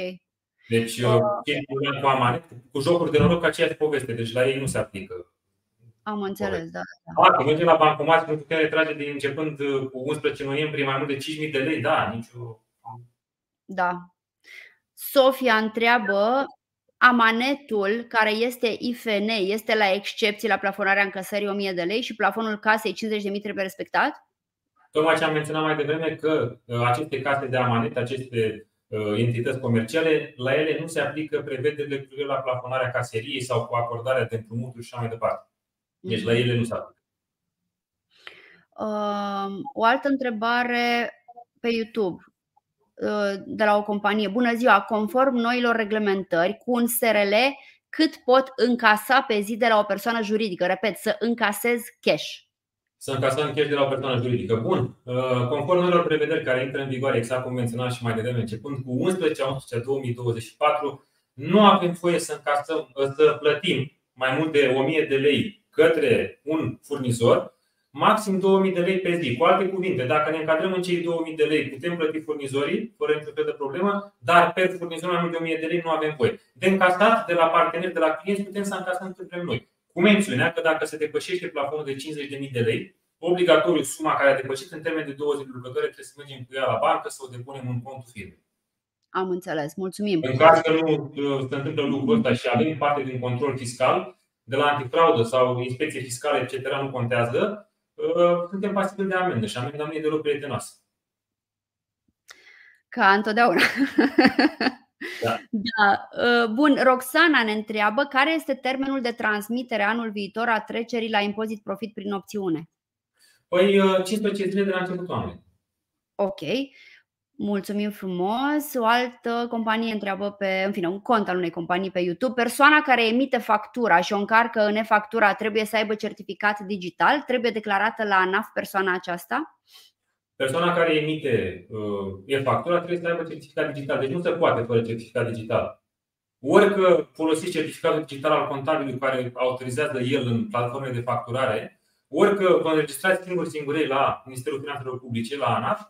Deci, uh, uh, cu amanet, cu jocuri de noroc, aceeași poveste. Deci la ei nu se aplică. Am înțeles, da. da. Dacă mergem la bancomat, nu putem retrage de începând uh, cu 11 noiembrie mai mult de 5.000 de lei, da, nicio. Da. Sofia întreabă amanetul care este IFN este la excepție la plafonarea încasării 1000 de lei și plafonul casei 50.000 trebuie respectat? Tocmai ce am menționat mai devreme că aceste case de amanet, aceste Uh, entități comerciale, la ele nu se aplică prevederile cu la plafonarea caseriei sau cu acordarea de împrumuturi și așa mai departe. Deci la ele nu se aplică. Um, o altă întrebare pe YouTube uh, de la o companie. Bună ziua! Conform noilor reglementări, cu un SRL, cât pot încasa pe zi de la o persoană juridică? Repet, să încasez cash să încasăm cash de la o persoană juridică. Bun. Uh, conform noilor prevederi care intră în vigoare, exact cum menționam și mai devreme, începând cu 11 11 2024, nu avem voie să încasăm, uh, să plătim mai mult de 1000 de lei către un furnizor, maxim 2000 de lei pe zi. Cu alte cuvinte, dacă ne încadrăm în cei 2000 de lei, putem plăti furnizorii, fără niciun fel de problemă, dar pe furnizor mai mult de 1000 de lei nu avem voie. De încasat de la parteneri, de la clienți, putem să încasăm cât vrem noi cu mențiunea că dacă se depășește plafonul de 50.000 de lei, obligatoriu suma care a depășit în termen de 20 de lucrători trebuie să mergem cu ea la bancă să o depunem în contul firmei. Am înțeles, mulțumim. În caz că nu uh, se întâmplă lucrul ăsta și avem parte din control fiscal, de la antifraudă sau inspecție fiscală, etc., nu contează, uh, suntem pasibili de amendă și amenda nu e deloc prietenoasă. Ca întotdeauna. Da. da. Uh, bun, Roxana ne întreabă care este termenul de transmitere anul viitor a trecerii la impozit profit prin opțiune? Păi 15 uh, zile de la începutul anului. Ok. Mulțumim frumos. O altă companie întreabă pe, în fine, un cont al unei companii pe YouTube. Persoana care emite factura și o încarcă în e-factura trebuie să aibă certificat digital? Trebuie declarată la ANAF persoana aceasta? Persoana care emite uh, e-factura trebuie să aibă certificat digital. Deci nu se poate fără certificat digital. Ori că folosiți certificatul digital al contabilului care autorizează el în platformele de facturare, ori că vă înregistrați singur singurei la Ministerul Finanțelor Publice, la ANAF,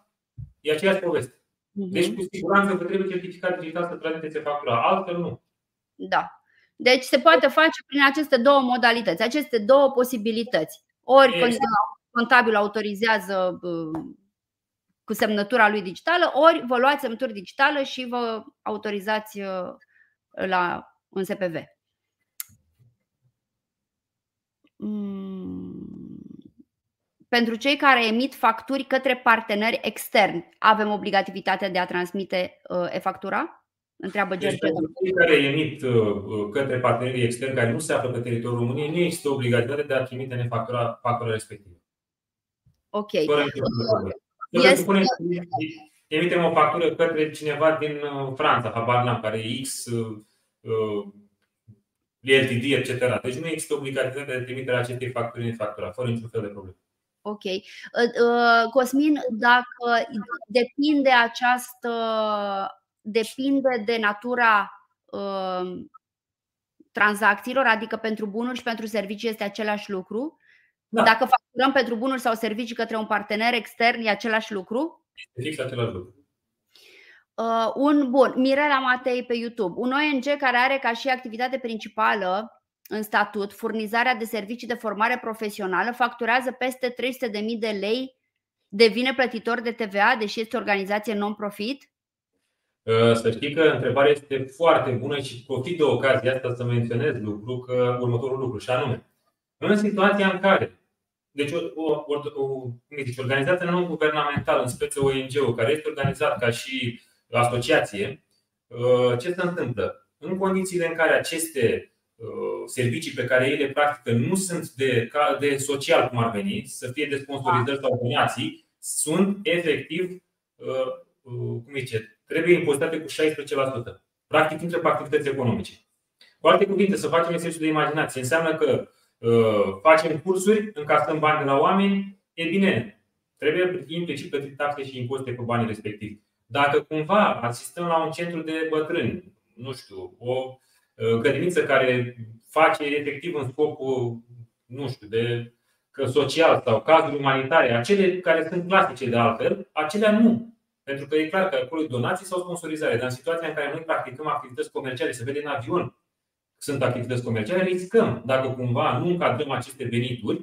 e aceeași poveste. Mhm. Deci, cu siguranță, vă trebuie certificat digital să transmiteți factura, altfel nu. Da. Deci se poate face prin aceste două modalități, aceste două posibilități. Ori exact. contabilul autorizează uh, cu semnătura lui digitală, ori vă luați semnătură digitală și vă autorizați uh, la un SPV. Mm. Pentru cei care emit facturi către parteneri externi, avem obligativitatea de a transmite uh, e-factura? Întreabă deci, George. Pentru cei care emit uh, către partenerii externi care nu se află pe teritoriul României, nu există obligativitatea de a trimite în factura, factura respectivă. Ok. Fără este... Spune, emitem o factură către cineva din uh, Franța, habar n-am, care e X, uh, uh LTD, etc. Deci nu există obligativitatea de trimiterea acestei facturi în factura, fără niciun fel de problemă. Ok. Uh, Cosmin, dacă depinde această depinde de natura uh, tranzacțiilor, adică pentru bunuri și pentru servicii este același lucru, da. Dacă facturăm pentru bunuri sau servicii către un partener extern, e același lucru? Este fix același lucru. Uh, un bun, Mirela Matei pe YouTube. Un ONG care are ca și activitate principală în statut furnizarea de servicii de formare profesională facturează peste 300.000 de lei, devine plătitor de TVA, deși este organizație non-profit? Uh, să știi că întrebarea este foarte bună și profit de ocazia asta să menționez lucru, că următorul lucru, și anume, în situația în care deci o, o, o, cum zice, organizație non-guvernamentală, în speță ONG-ul, care este organizat ca și asociație, ce se întâmplă? În condițiile în care aceste servicii pe care ei le practică nu sunt de, de social, cum ar veni, să fie de sponsorizări sau donații, sunt efectiv, cum zice, trebuie impozitate cu 16%. Practic, între activități economice. Cu alte cuvinte, să facem exercițiul de imaginație. Înseamnă că uh, facem cursuri, încasăm bani de la oameni, e bine, trebuie implicit plătit taxe și impozite pe banii respectivi. Dacă cumva asistăm la un centru de bătrâni, nu știu, o uh, grădiniță care face efectiv în scopul, nu știu, de social sau cazuri umanitare, acele care sunt clasice de altfel, acelea nu. Pentru că e clar că acolo e donații sau sponsorizare. Dar în situația în care noi practicăm activități comerciale, se vede în avion, sunt activități comerciale, riscăm, dacă cumva nu încadrăm aceste venituri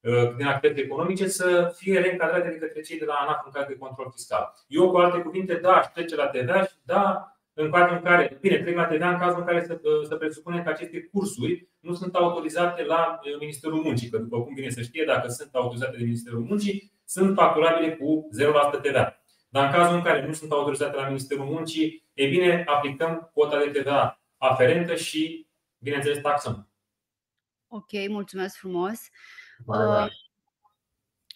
uh, din activități economice, să fie reîncadrate de către cei de la ANAF în caz de control fiscal. Eu, cu alte cuvinte, da, aș trece la TVA și da, în cazul în care, bine, trec la TVA în cazul în care să, uh, să presupunem că aceste cursuri nu sunt autorizate la uh, Ministerul Muncii, că după cum bine se știe, dacă sunt autorizate de Ministerul Muncii, sunt facturabile cu 0% TVA. Dar în cazul în care nu sunt autorizate la Ministerul Muncii, e bine, aplicăm cota de TVA aferentă și bineînțeles, taxăm. Ok, mulțumesc frumos. Uh,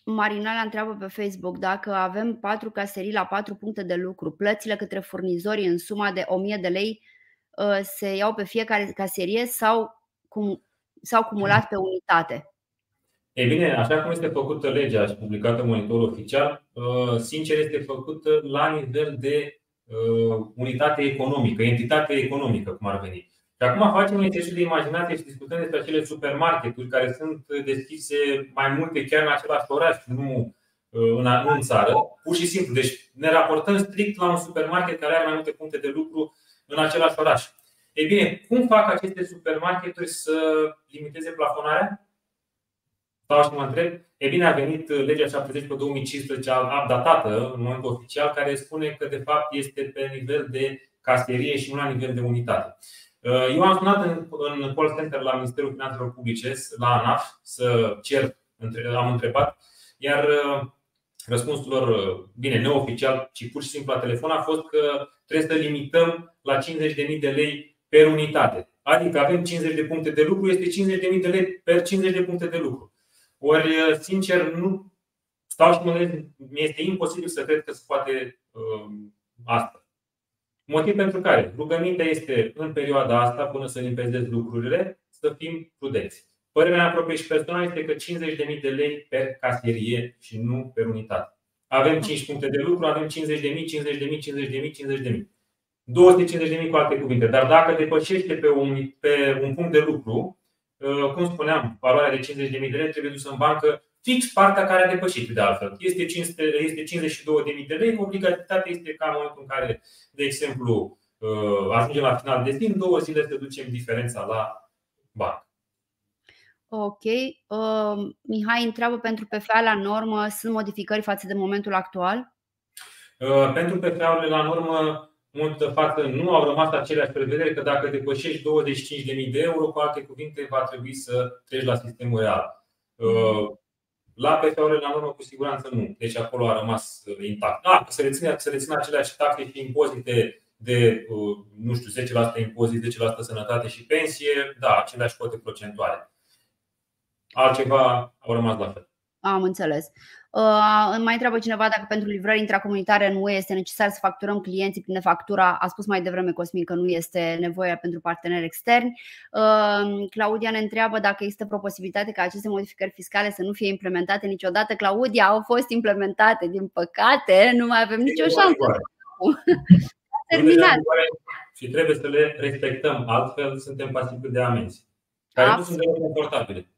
Marina întreabă pe Facebook dacă avem patru caserii la patru puncte de lucru, plățile către furnizori în suma de 1000 de lei uh, se iau pe fiecare caserie sau, cum, sau cumulat pe unitate? Ei bine, așa cum este făcută legea și publicată în monitorul oficial, uh, sincer este făcută la nivel de uh, unitate economică, entitate economică, cum ar veni. Și acum facem un exercițiu de imaginație și discutăm despre acele supermarketuri care sunt deschise mai multe chiar în același oraș, nu uh, în țară, pur și simplu. Deci ne raportăm strict la un supermarket care are mai multe puncte de lucru în același oraș. Ei bine, cum fac aceste supermarketuri să limiteze plafonarea? Sau și mă întreb, e bine, a venit legea 70 pe 2015 updatată în momentul oficial, care spune că de fapt este pe nivel de caserie și nu la nivel de unitate. Uh, eu am sunat în, în call center la Ministerul Finanțelor Publice, la ANAF, să cer, am întrebat, iar uh, răspunsul lor, uh, bine, neoficial, ci pur și simplu la telefon, a fost că trebuie să limităm la 50.000 de lei per unitate. Adică avem 50 de puncte de lucru, este 50.000 de lei per 50 de puncte de lucru. Ori, sincer, nu stau și mă gândesc, mi este imposibil să cred că se poate uh, asta. Motiv pentru care rugămintea este în perioada asta, până să limpezez lucrurile, să fim prudenți. Părerea mea proprie și personală este că 50.000 de lei per casierie și nu per unitate. Avem 5 puncte de lucru, avem 50.000, 50.000, 50.000, 50.000. 250.000 cu alte cuvinte. Dar dacă depășește pe un, pe un punct de lucru, uh, cum spuneam, valoarea de 50.000 de lei trebuie dusă în bancă fix partea care a depășit de altfel. Este, 500, este 52.000 de lei, obligativitatea este ca în momentul în care, de exemplu, uh, ajungem la final de zi, în două zile să ducem diferența la bancă. Ok. Uh, Mihai întreabă pentru PFA la normă, sunt modificări față de momentul actual? Uh, pentru PFA-urile la normă, mult de față nu au rămas aceleași prevederi că dacă depășești 25.000 de euro, cu alte cuvinte, va trebui să treci la sistemul real. Uh, la PFA-urile la normă, cu siguranță nu. Deci acolo a rămas uh, intact. Da, să rețină, să rețină aceleași taxe și impozite de, uh, nu știu, 10% impozit, 10% sănătate și pensie, da, aceleași cote procentuale. Altceva au rămas la fel. Am înțeles. Uh, mai întreabă cineva dacă pentru livrări intracomunitare în UE este necesar să facturăm clienții prin factura. A spus mai devreme Cosmin că nu este nevoie pentru parteneri externi. Uh, Claudia ne întreabă dacă există o posibilitate ca aceste modificări fiscale să nu fie implementate niciodată. Claudia, au fost implementate, din păcate, nu mai avem nicio șansă. Terminat. Și trebuie să le respectăm, altfel suntem pasibili de amenzi, care Absolut. nu sunt deloc confortabile.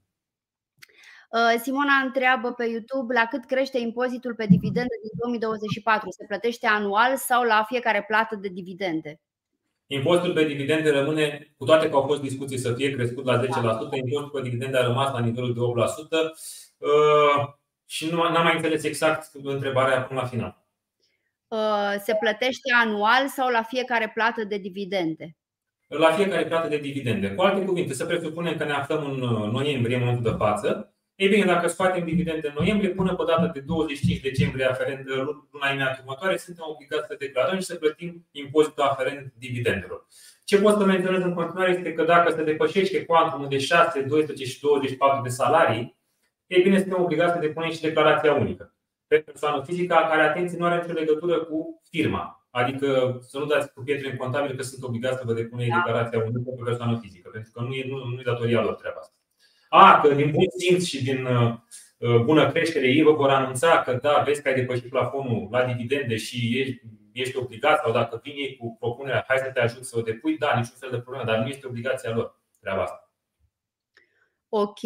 Uh, Simona întreabă pe YouTube la cât crește impozitul pe dividende din 2024? Se plătește anual sau la fiecare plată de dividende? Impozitul pe dividende rămâne, cu toate că au fost discuții să fie crescut la 10%, impozitul pe dividende a rămas la nivelul de 8% uh, și nu am mai înțeles exact întrebarea până la final. Uh, se plătește anual sau la fiecare plată de dividende? La fiecare plată de dividende. Cu alte cuvinte, să presupunem că ne aflăm în noiembrie, în momentul de față, Ei bine, dacă scoatem dividende în noiembrie, până pe data de 25 decembrie aferent luna imediat următoare, suntem obligați să declarăm și să plătim impozitul aferent dividendelor. Ce pot să menționez în continuare este că dacă se depășește cuantumul de 6, 12 și 24 de salarii, ei bine, suntem obligați să depunem și declarația unică pe persoană fizică, care, atenție, nu are nicio legătură cu firma. Adică să nu dați cu pietre în contabil că sunt obligați să vă depune da. declarația unică pe persoană fizică, pentru că nu e, nu, nu e datoria lor treaba asta. A, că din bun simț și din uh, uh, bună creștere ei vă vor anunța că da, vezi că ai depășit plafonul la dividende și ești, ești obligat sau dacă vin ei cu propunerea hai să te ajut să o depui, da, niciun fel de problemă, dar nu este obligația lor treaba asta. Ok.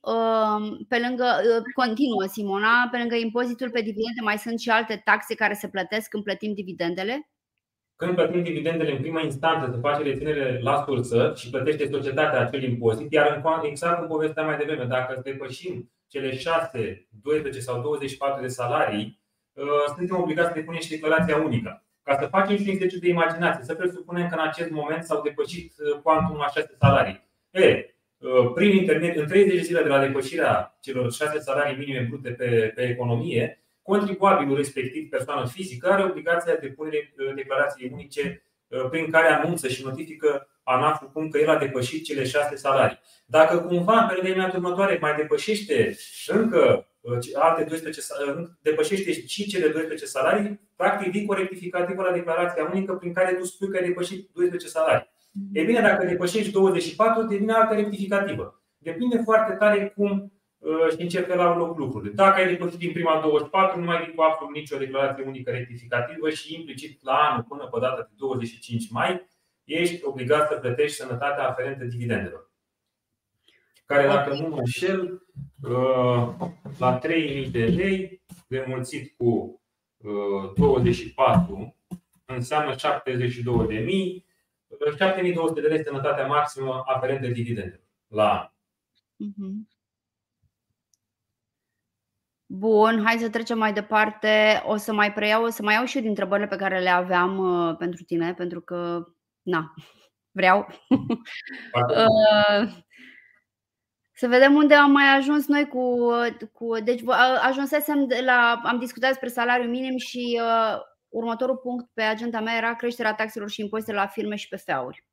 Um, pe lângă, uh, continuă Simona, pe lângă impozitul pe dividende mai sunt și alte taxe care se plătesc când plătim dividendele? Când plătim dividendele în prima instanță, se face reținere la sursă și plătește societatea acel impozit, iar în exact cum povesteam mai devreme, dacă depășim cele 6, 12 sau 24 de salarii, uh, suntem obligați să depunem și declarația unică. Ca să facem și un exercițiu de imaginație, să presupunem că în acest moment s-au depășit uh, cuantum la 6 salarii. E, Uh, prin internet, în 30 de zile de la depășirea celor 6 salarii minime brute pe, pe economie, contribuabilul respectiv, persoană fizică, are obligația de depunere uh, declarației unice uh, prin care anunță și notifică ANAF cum că el a depășit cele 6 salarii. Dacă cumva în perioada următoare mai depășește încă alte 12 depășește și cele 12 salarii, practic vii cu rectificativă la declarația unică prin care tu spui că ai depășit 12 salarii. E bine, dacă depășești 24, devine altă rectificativă. Depinde foarte tare cum uh, și în ce fel au loc lucrurile. Dacă ai depășit din prima 24, nu mai vii cu absolut nicio declarație unică rectificativă și implicit la anul până pe data de 25 mai ești obligat să plătești sănătatea aferentă dividendelor. Care, dacă nu mă înșel, uh, la 3.000 de lei, demulțit cu 24, uh, înseamnă 72.000 7200 de lei sănătatea maximă aferentă dividende la an. Mhm. Bun, hai să trecem mai departe. O să mai preiau, o să mai iau și eu din întrebările pe care le aveam uh, pentru tine, pentru că, na, vreau. uh, să vedem unde am mai ajuns noi cu. cu deci, ajunsesem la. Am discutat despre salariul minim și uh, următorul punct pe agenda mea era creșterea taxelor și impozitelor la firme și PFA-uri.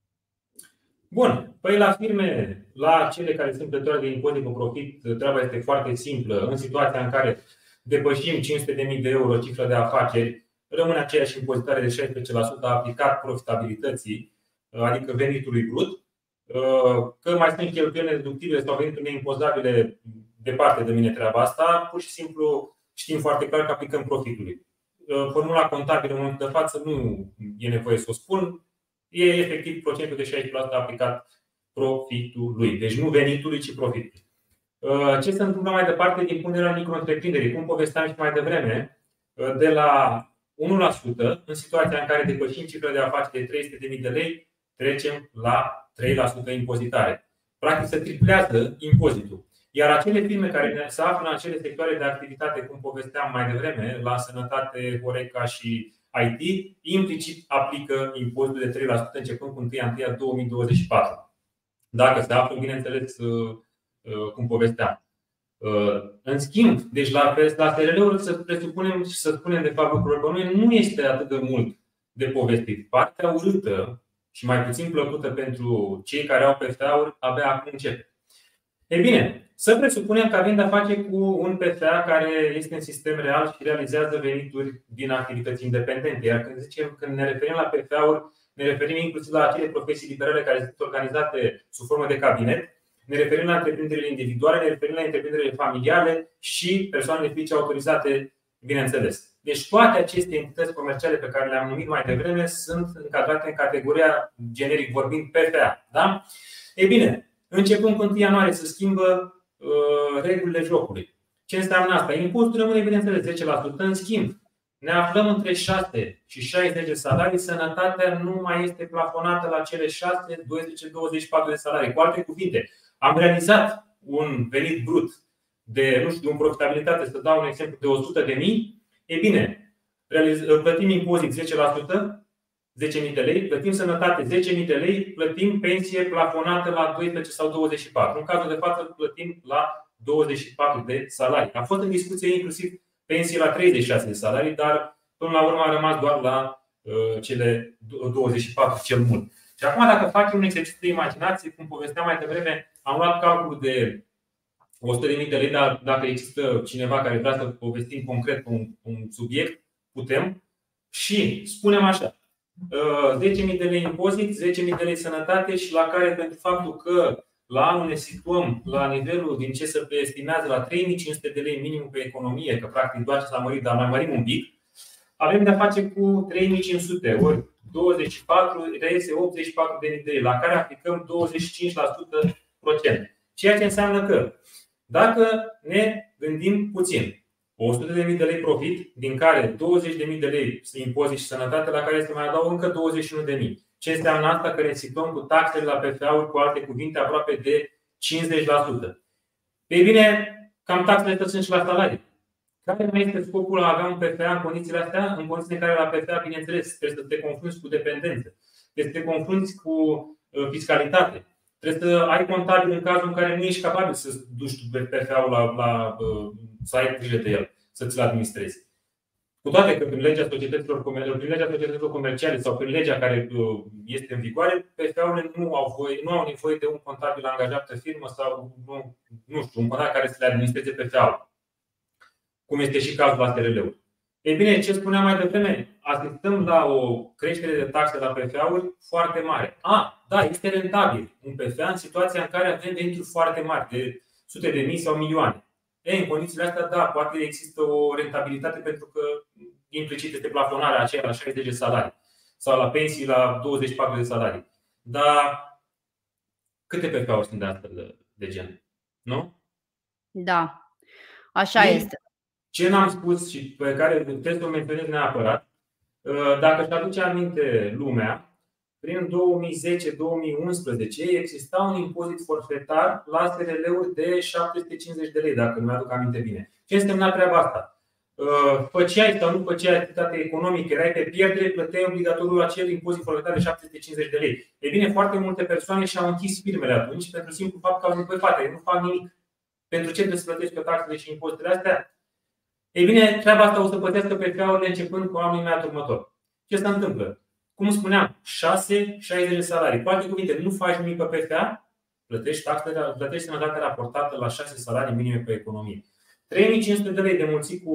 Bun, păi la firme, la cele care sunt plătoare de impozit pe profit, treaba este foarte simplă. În situația în care depășim 500.000 de euro cifră de afaceri, rămâne aceeași impozitare de 16% aplicat profitabilității, adică venitului brut, că mai sunt cheltuielile deductibile sau venituri neimpozabile departe de mine treaba asta, pur și simplu știm foarte clar că aplicăm profitului. Uh, formula contabilă în momentul de față nu e nevoie să o spun, e efectiv procentul de 60% aplicat profitului. Deci nu venitului, ci profitului. Uh, ce se întâmplă mai departe din punerea micro Cum povesteam și mai devreme, uh, de la 1% în situația în care depășim cifra de afaceri de 300.000 de lei, trecem la 3% impozitare. Practic se triplează impozitul. Iar acele firme care se află în acele sectoare de activitate, cum povesteam mai devreme, la sănătate, Horeca și IT, implicit aplică impozitul de 3% începând cu 1 ianuarie 2024. Dacă se află, bineînțeles, uh, uh, cum povesteam. Uh, în schimb, deci la, la SRL-uri să presupunem și să spunem de fapt lucrurile pe noi, nu este atât de mult de povestit. Partea urâtă și mai puțin plăcută pentru cei care au PFA-uri abia acum începe. E bine, să presupunem că avem de-a face cu un PFA care este în sistem real și realizează venituri din activități independente. Iar când zicem, când ne referim la PFA-uri, ne referim inclusiv la acele profesii liberale care sunt organizate sub formă de cabinet, ne referim la întreprinderile individuale, ne referim la întreprinderile familiale și persoanele fizice autorizate, bineînțeles. Deci toate aceste entități comerciale pe care le-am numit mai devreme sunt încadrate în categoria generic vorbind PFA. Da? Ei bine, începând cu 1 ianuarie să schimbă uh, regulile jocului. Ce înseamnă asta? Impozitul rămâne, bineînțeles, 10%. În schimb, ne aflăm între 6 și 60 de salarii, sănătatea nu mai este plafonată la cele 6, 12, 24 de salarii. Cu alte cuvinte, am realizat un venit brut de, nu știu, de un profitabilitate, să dau un exemplu, de 100 de mii, e bine, plătim impozit 10%, 10.000 de lei, plătim sănătate 10.000 de lei, plătim pensie plafonată la 12 sau 24. În cazul de față plătim la 24 de salarii. A fost în discuție inclusiv pensii la 36 de salarii, dar până la urmă a rămas doar la uh, cele 24 cel mult. Și acum, dacă facem un exercițiu de imaginație, cum povesteam mai devreme, am luat calcul de 100.000 de lei, dar dacă există cineva care vrea să povestim concret un, un subiect, putem. Și spunem așa, 10.000 de lei impozit, 10.000 de lei sănătate și la care pentru faptul că la anul ne situăm la nivelul din ce se estimează la 3.500 de lei minim pe economie, că practic doar ce s-a mărit, dar mai mărim un pic, avem de-a face cu 3.500 ori 24, reiese 84 de lei, la care aplicăm 25% procent. Ceea ce înseamnă că dacă ne gândim puțin, 100.000 de lei profit, din care 20.000 de lei impozit și sănătate, la care se mai adaugă încă 21.000. Ce înseamnă asta? Că ne situăm cu taxele la PFA-uri, cu alte cuvinte, aproape de 50%. Ei bine, cam taxele sunt și la salarii. Care mai este scopul a avea un PFA în condițiile astea? În condițiile în care la PFA, bineînțeles, trebuie să te confrunți cu dependență, trebuie să te confrunți cu uh, fiscalitate, trebuie să ai contabil în cazul în care nu ești capabil să duci PFA-ul la, la, uh, să ai grijă de el, să ți-l administrezi. Cu toate că prin legea societăților, prin legea societăților comerciale sau prin legea care uh, este în vigoare, PFA-urile nu au, voie, nu au nevoie de un contabil angajat pe firmă sau nu, nu știu, un contabil care să le administreze PFA-ul cum este și cazul la SRL-uri. Ei bine, ce spuneam mai devreme, asistăm la o creștere de taxe la PFA-uri foarte mare. A, da, este rentabil un PFA în situația în care avem venituri foarte mari, de sute de mii sau milioane. Ei, în condițiile astea, da, poate există o rentabilitate pentru că implicit este plafonarea aceea la 60 de salarii sau la pensii la 24 de salarii. Dar câte PFA-uri sunt de astfel de, de gen? Nu? Da, așa Ei, este. Ce n-am spus și pe care trebuie să o menționez neapărat, uh, dacă își aduce aminte lumea, prin 2010-2011 exista un impozit forfetar la SRL-uri de 750 de lei, dacă nu mi-aduc aminte bine. Ce însemna treaba asta? Uh, făceai sau nu făceai activitate economică, erai pe pierdere, plăteai obligatoriu acel impozit forfetar de 750 de lei. E bine, foarte multe persoane și-au închis firmele atunci pentru simplu fapt că au zis, băi, frate, nu fac nimic. Pentru ce trebuie să plătești pe taxele și impozitele astea? Ei bine, treaba asta o să plătească PFA-urile începând cu anul imediat următor. Ce se întâmplă? Cum spuneam, 6-60 de salarii. Cu alte cuvinte, nu faci nimic pe PFA, plătești, taxele, plătești sănătate raportată la 6 salarii minime pe economie. 3500 de lei de mulțit cu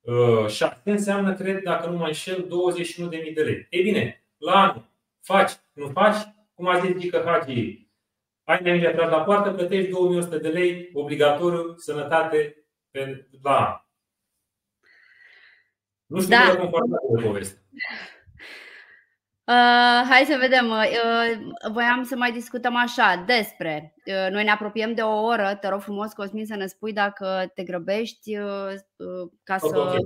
uh, 7 înseamnă, cred, dacă nu mă înșel, 21.000 de lei. Ei bine, la anul faci, nu faci, cum a zis Gică Hagi, ai nevoie la poartă, plătești 2100 de lei obligatoriu sănătate pe, la an. Nu știu da. cum de poveste. Uh, hai să vedem. Uh, voiam să mai discutăm așa despre. Uh, noi ne apropiem de o oră. Te rog frumos, Cosmin, să ne spui dacă te grăbești uh, uh ca să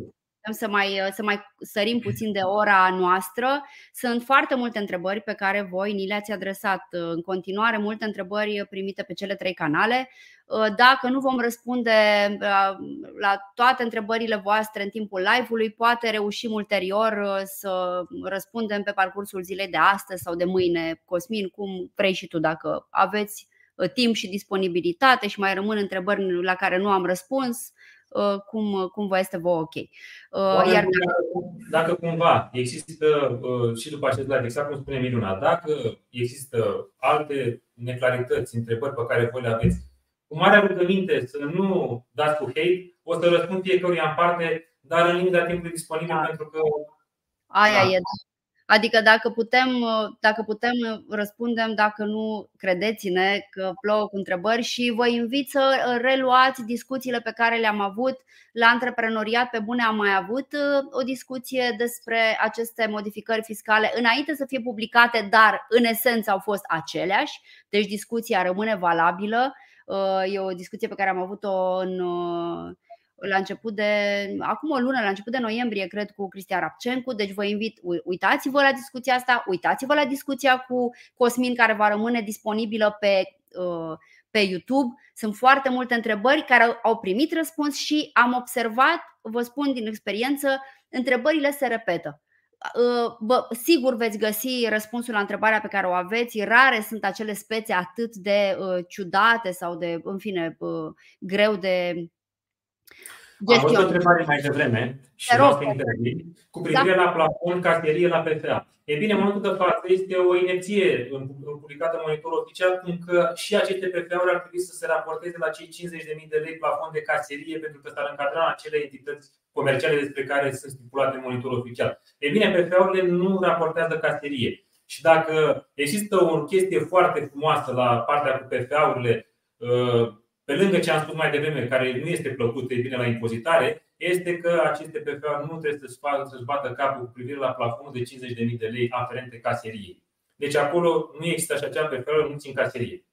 okay să mai, să mai sărim puțin de ora noastră. Sunt foarte multe întrebări pe care voi ni le-ați adresat în continuare, multe întrebări primite pe cele trei canale. Dacă nu vom răspunde la toate întrebările voastre în timpul live-ului, poate reușim ulterior să răspundem pe parcursul zilei de astăzi sau de mâine. Cosmin, cum vrei și tu, dacă aveți timp și disponibilitate și mai rămân întrebări la care nu am răspuns, Uh, cum, cum vă este vouă ok. Uh, iar dacă, dacă cumva există uh, și după acest live, exact cum spune Miruna, dacă există alte neclarități, întrebări pe care voi le aveți, cu mare rugăminte să nu dați cu hate, o să răspund fiecăruia în parte, dar în limita timpului disponibil da. pentru că Aia da. e, Adică dacă putem, dacă putem răspundem, dacă nu, credeți-ne că plouă cu întrebări și vă invit să reluați discuțiile pe care le-am avut la antreprenoriat. Pe bune am mai avut uh, o discuție despre aceste modificări fiscale înainte să fie publicate, dar în esență au fost aceleași, deci discuția rămâne valabilă. Uh, e o discuție pe care am avut-o în uh, la început de, acum o lună, la început de noiembrie, cred, cu Cristian Rapcencu. Deci vă invit, uitați-vă la discuția asta, uitați-vă la discuția cu Cosmin, care va rămâne disponibilă pe, uh, pe YouTube. Sunt foarte multe întrebări care au primit răspuns și am observat, vă spun din experiență, întrebările se repetă. Bă, sigur veți găsi răspunsul la întrebarea pe care o aveți. Rare sunt acele spețe atât de uh, ciudate sau de, în fine, uh, greu de Am avut o întrebare mai devreme și vreau să intervin cu privire da. la plafon, caserie la PFA. E bine, în momentul de față este o inepție publicată în monitorul oficial, cum că și aceste PFA-uri ar trebui să se raporteze la cei 50.000 de lei plafon de caserie, pentru că s-ar încadra în acele entități comerciale despre care sunt stipulate în monitorul oficial. E bine, PFA-urile nu raportează caserie. Și dacă există o chestie foarte frumoasă la partea cu PFA-urile, uh, pe lângă ce am spus mai devreme, care nu este plăcut, e bine la impozitare, este că aceste PFA nu trebuie să-și, să bată capul cu privire la plafonul de 50.000 de lei aferente caseriei. Deci acolo nu există așa ceva PFA, nu țin caserie.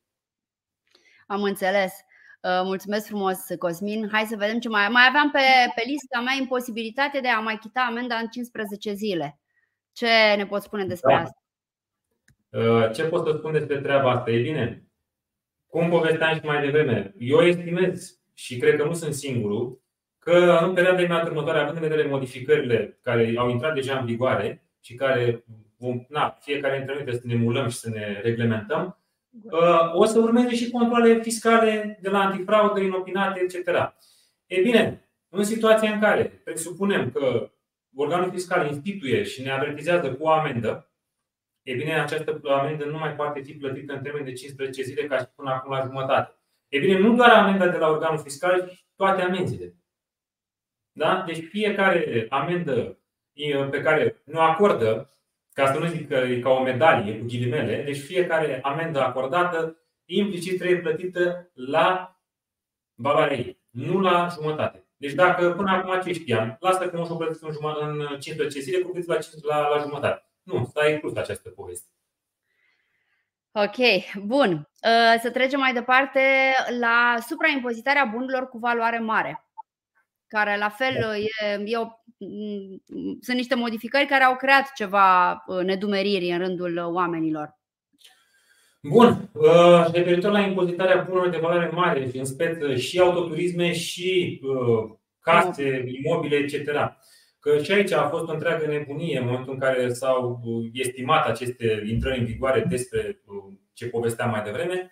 Am înțeles. Uh, mulțumesc frumos, Cosmin. Hai să vedem ce mai mai aveam pe, pe lista mea imposibilitate de a mai chita amenda în 15 zile. Ce ne poți spune despre da. asta? Uh, ce pot să spun despre treaba asta? E bine, cum povesteam și mai devreme, eu estimez și cred că nu sunt singurul că în perioada imediat următoare, având în vedere modificările care au intrat deja în vigoare și care vom, na, fiecare dintre noi trebuie să ne mulăm și să ne reglementăm, uh, o să urmeze și controle fiscale de la antifraudă, inopinate, etc. E bine, în situația în care presupunem că organul fiscal instituie și ne avertizează cu o amendă, e bine, această amendă nu mai poate fi plătită în termen de 15 zile ca și până acum la jumătate. E bine, nu doar amenda de la organul fiscal, ci toate amenziile. Da? Deci fiecare amendă pe care nu acordă, ca să nu zic că e ca o medalie cu ghilimele, deci fiecare amendă acordată implicit trebuie plătită la valoarea ei, nu la jumătate. Deci dacă până acum ce știam, lasă că nu și-o plătiți în 15 zile, cu la, la, la jumătate. Nu, stai inclus această poveste. Ok, bun. Să trecem mai departe la supraimpozitarea bunurilor cu valoare mare care la fel da. e, e o, sunt niște modificări care au creat ceva uh, nedumeriri în rândul oamenilor. Bun. Uh, referitor la impozitarea bunurilor de valoare mare, în speță și autoturisme și uh, case, imobile, etc. Că și aici a fost o întreagă nebunie în momentul în care s-au estimat aceste intrări în vigoare despre ce povesteam mai devreme.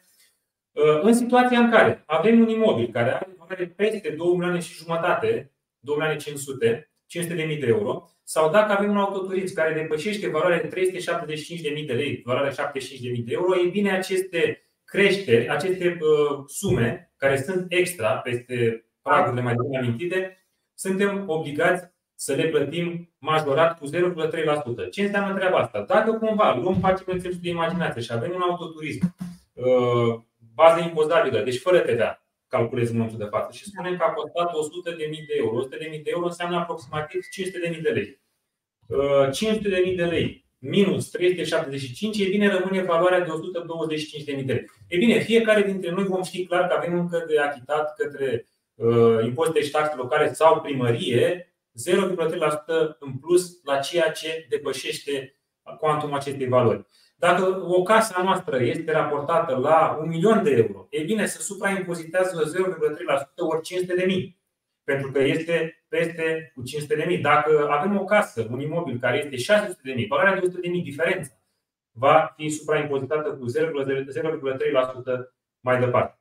În situația în care avem un imobil care are valoare peste 2 milioane și jumătate, 2 milioane 500, 500 de mii de euro, sau dacă avem un autoturism care depășește valoarea de 375 de mii de lei, valoarea 75 de mii de euro, ei bine, aceste creșteri, aceste uh, sume care sunt extra peste pragurile mai bine amintite, suntem obligați să le plătim majorat cu 0,3%. Ce înseamnă treaba asta? Dacă cumva luăm, facem exercițiul de imaginație și avem un autoturism, uh, bază impozabilă, deci fără TVA, calculez în momentul de față și spunem că a costat 100.000 de euro. 100.000 de euro înseamnă aproximativ 500.000 de lei. 500.000 uh, de lei minus 375, e bine, rămâne valoarea de 125.000 de lei. E bine, fiecare dintre noi vom ști clar că avem încă de achitat către uh, impozite și taxe locale sau primărie 0,3% în plus la ceea ce depășește cuantumul acestei valori. Dacă o casă a noastră este raportată la un milion de euro, e bine să supraimpozitează 0,3% ori 500 de mii. Pentru că este peste cu 500 de mii. Dacă avem o casă, un imobil care este 600 de mii, valoarea de 100 de mii, diferența va fi supraimpozitată cu 0,3% mai departe.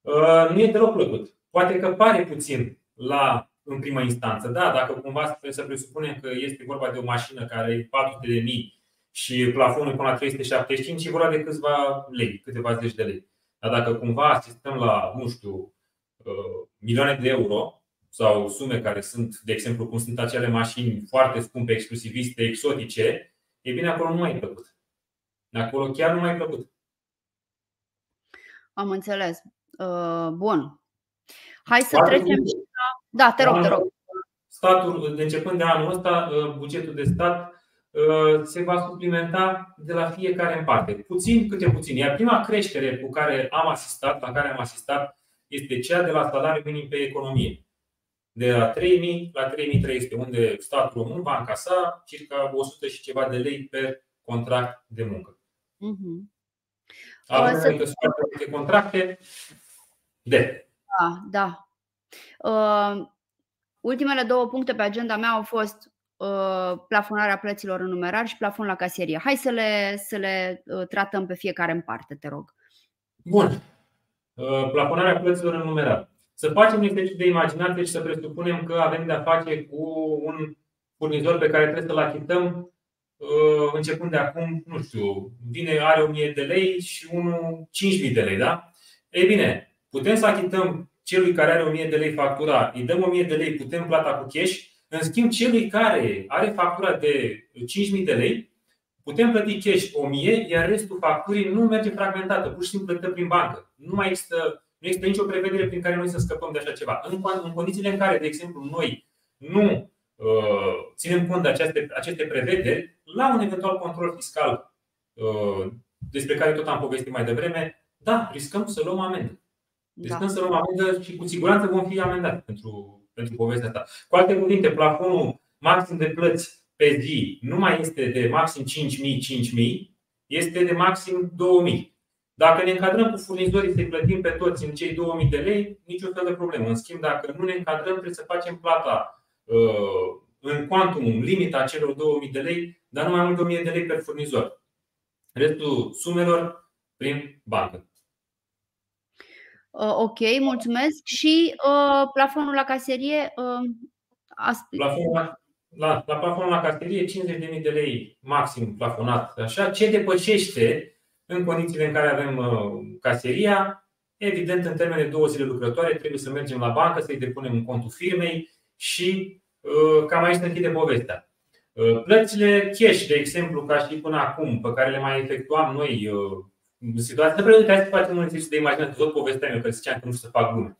Uh, nu e deloc plăcut. Poate că pare puțin la în prima instanță. Da, dacă cumva trebuie să presupunem că este vorba de o mașină care e 400 de mii și plafonul până la 375 e vorba de câțiva lei, câteva zeci de lei. Dar dacă cumva asistăm la, nu știu, uh, milioane de euro sau sume care sunt, de exemplu, cum sunt acele mașini foarte scumpe, exclusiviste, exotice, e bine, acolo nu mai e plăcut. Acolo chiar nu mai e plăcut. Am înțeles. Uh, bun. Hai să Statul, trecem și la. Da, te rog, te rog. Statul, de începând de anul ăsta, uh, bugetul de stat Uh, se va suplimenta de la fiecare în parte, puțin câte puțin. Iar prima creștere cu care am asistat, la care am asistat, este cea de la salariul minim pe economie. De la 3.000 la 3.300, unde statul român va încasa circa 100 și ceva de lei per contract de muncă. Uh-huh. Avem să... de contracte de. Da, da. Uh, ultimele două puncte pe agenda mea au fost plafonarea plăților în numerar și plafon la caserie. Hai să le, să le tratăm pe fiecare în parte, te rog. Bun. Plafonarea plăților în numerar. Să facem exercițiu de imaginație și să presupunem că avem de-a face cu un furnizor pe care trebuie să-l achităm uh, începând de acum, nu știu, vine, are 1000 de lei și unul 5000 de lei, da? Ei bine, putem să achităm celui care are 1000 de lei factura, îi dăm 1000 de lei, putem plata cu cash, în schimb celui care are factura de 5000 de lei, putem plăti cash 1000, iar restul facturii nu merge fragmentată, pur și simplu plătă prin bancă. Nu mai există, nu există nicio prevedere prin care noi să scăpăm de așa ceva. În, în condițiile în care, de exemplu, noi nu Uh, ținem cont de aceste, aceste prevederi, la un eventual control fiscal uh, despre care tot am povestit mai devreme, da, riscăm să luăm amendă. Da. Riscăm da. să luăm amendă și cu siguranță vom fi amendați pentru, pentru povestea asta. Cu alte cuvinte, plafonul maxim de plăți pe zi nu mai este de maxim 5.000-5.000, este de maxim 2.000. Dacă ne încadrăm cu furnizorii să-i plătim pe toți în cei 2000 de lei, niciun fel de problemă. În schimb, dacă nu ne încadrăm, trebuie să facem plata Uh, în quantumul, limita celor 2000 de lei, dar nu mai mult de 1000 de lei per furnizor. Restul sumelor prin bancă. Uh, ok, mulțumesc. Și uh, plafonul la caserie? Uh, plafonul la, la, la plafonul la caserie, 50.000 de lei maxim plafonat. Așa, ce depășește în condițiile în care avem uh, caseria, evident, în termen de două zile lucrătoare, trebuie să mergem la bancă, să-i depunem în contul firmei și Uh, cam aici se închide povestea. Uh, plățile cash, de exemplu, ca și până acum, pe care le mai efectuam noi uh, în situația de hai să facem un exercițiu de imaginație, tot povestea mea, că ziceam că nu știu să fac glume.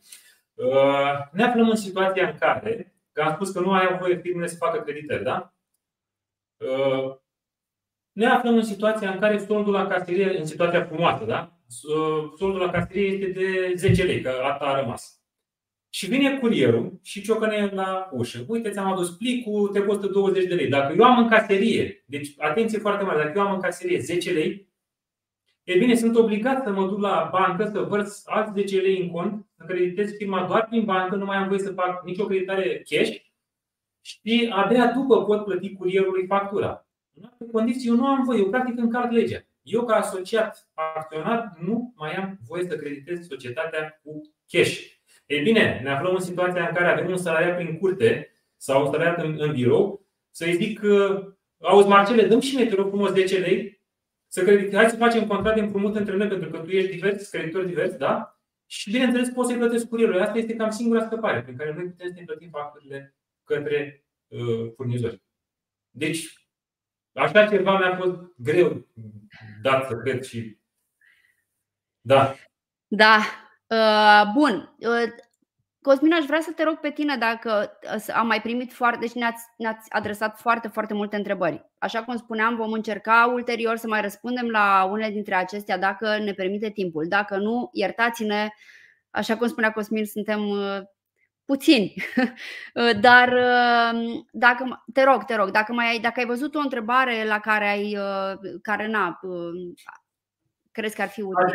Ne aflăm în situația în care, că am spus că nu ai voie firmele să facă creditări, da? Ne aflăm în situația în care soldul la caserie, în situația frumoasă, da? Soldul la caserie este de 10 lei, că asta a rămas. Și vine curierul și ciocăne la ușă. Uite, ți-am adus plicul, te costă 20 de lei. Dacă eu am în caserie, deci atenție foarte mare, dacă eu am în caserie 10 lei, e bine, sunt obligat să mă duc la bancă să vărs alți 10 lei în cont, să creditez firma doar prin bancă, nu mai am voie să fac nicio creditare cash și abia după pot plăti curierului factura. În alte condiții eu nu am voie, eu practic încalc legea. Eu ca asociat acționat nu mai am voie să creditez societatea cu cash. Ei bine, ne aflăm în situația în care avem un salariat prin curte sau un salariat în, în birou, să-i zic că, auzi Marcele, dăm și mie, te rog frumos, 10 lei, să credit, hai să facem contract de împrumut între noi, pentru că tu ești divers, creditor divers, da? Și bineînțeles poți să-i plătesc curierul. Asta este cam singura scăpare prin care noi putem să ne plătim facturile către uh, furnizori. Deci, așa ceva mi-a fost greu dat să cred și. Da. Da, Uh, bun. Uh, Cosmin, aș vrea să te rog pe tine dacă uh, am mai primit foarte, deci ne-ați, ne-ați adresat foarte, foarte multe întrebări. Așa cum spuneam, vom încerca ulterior să mai răspundem la unele dintre acestea dacă ne permite timpul. Dacă nu, iertați-ne, așa cum spunea Cosmin, suntem puțini. Dar dacă, te rog, te rog, dacă, mai ai, dacă ai văzut o întrebare la care ai, care n-a, crezi că ar fi util?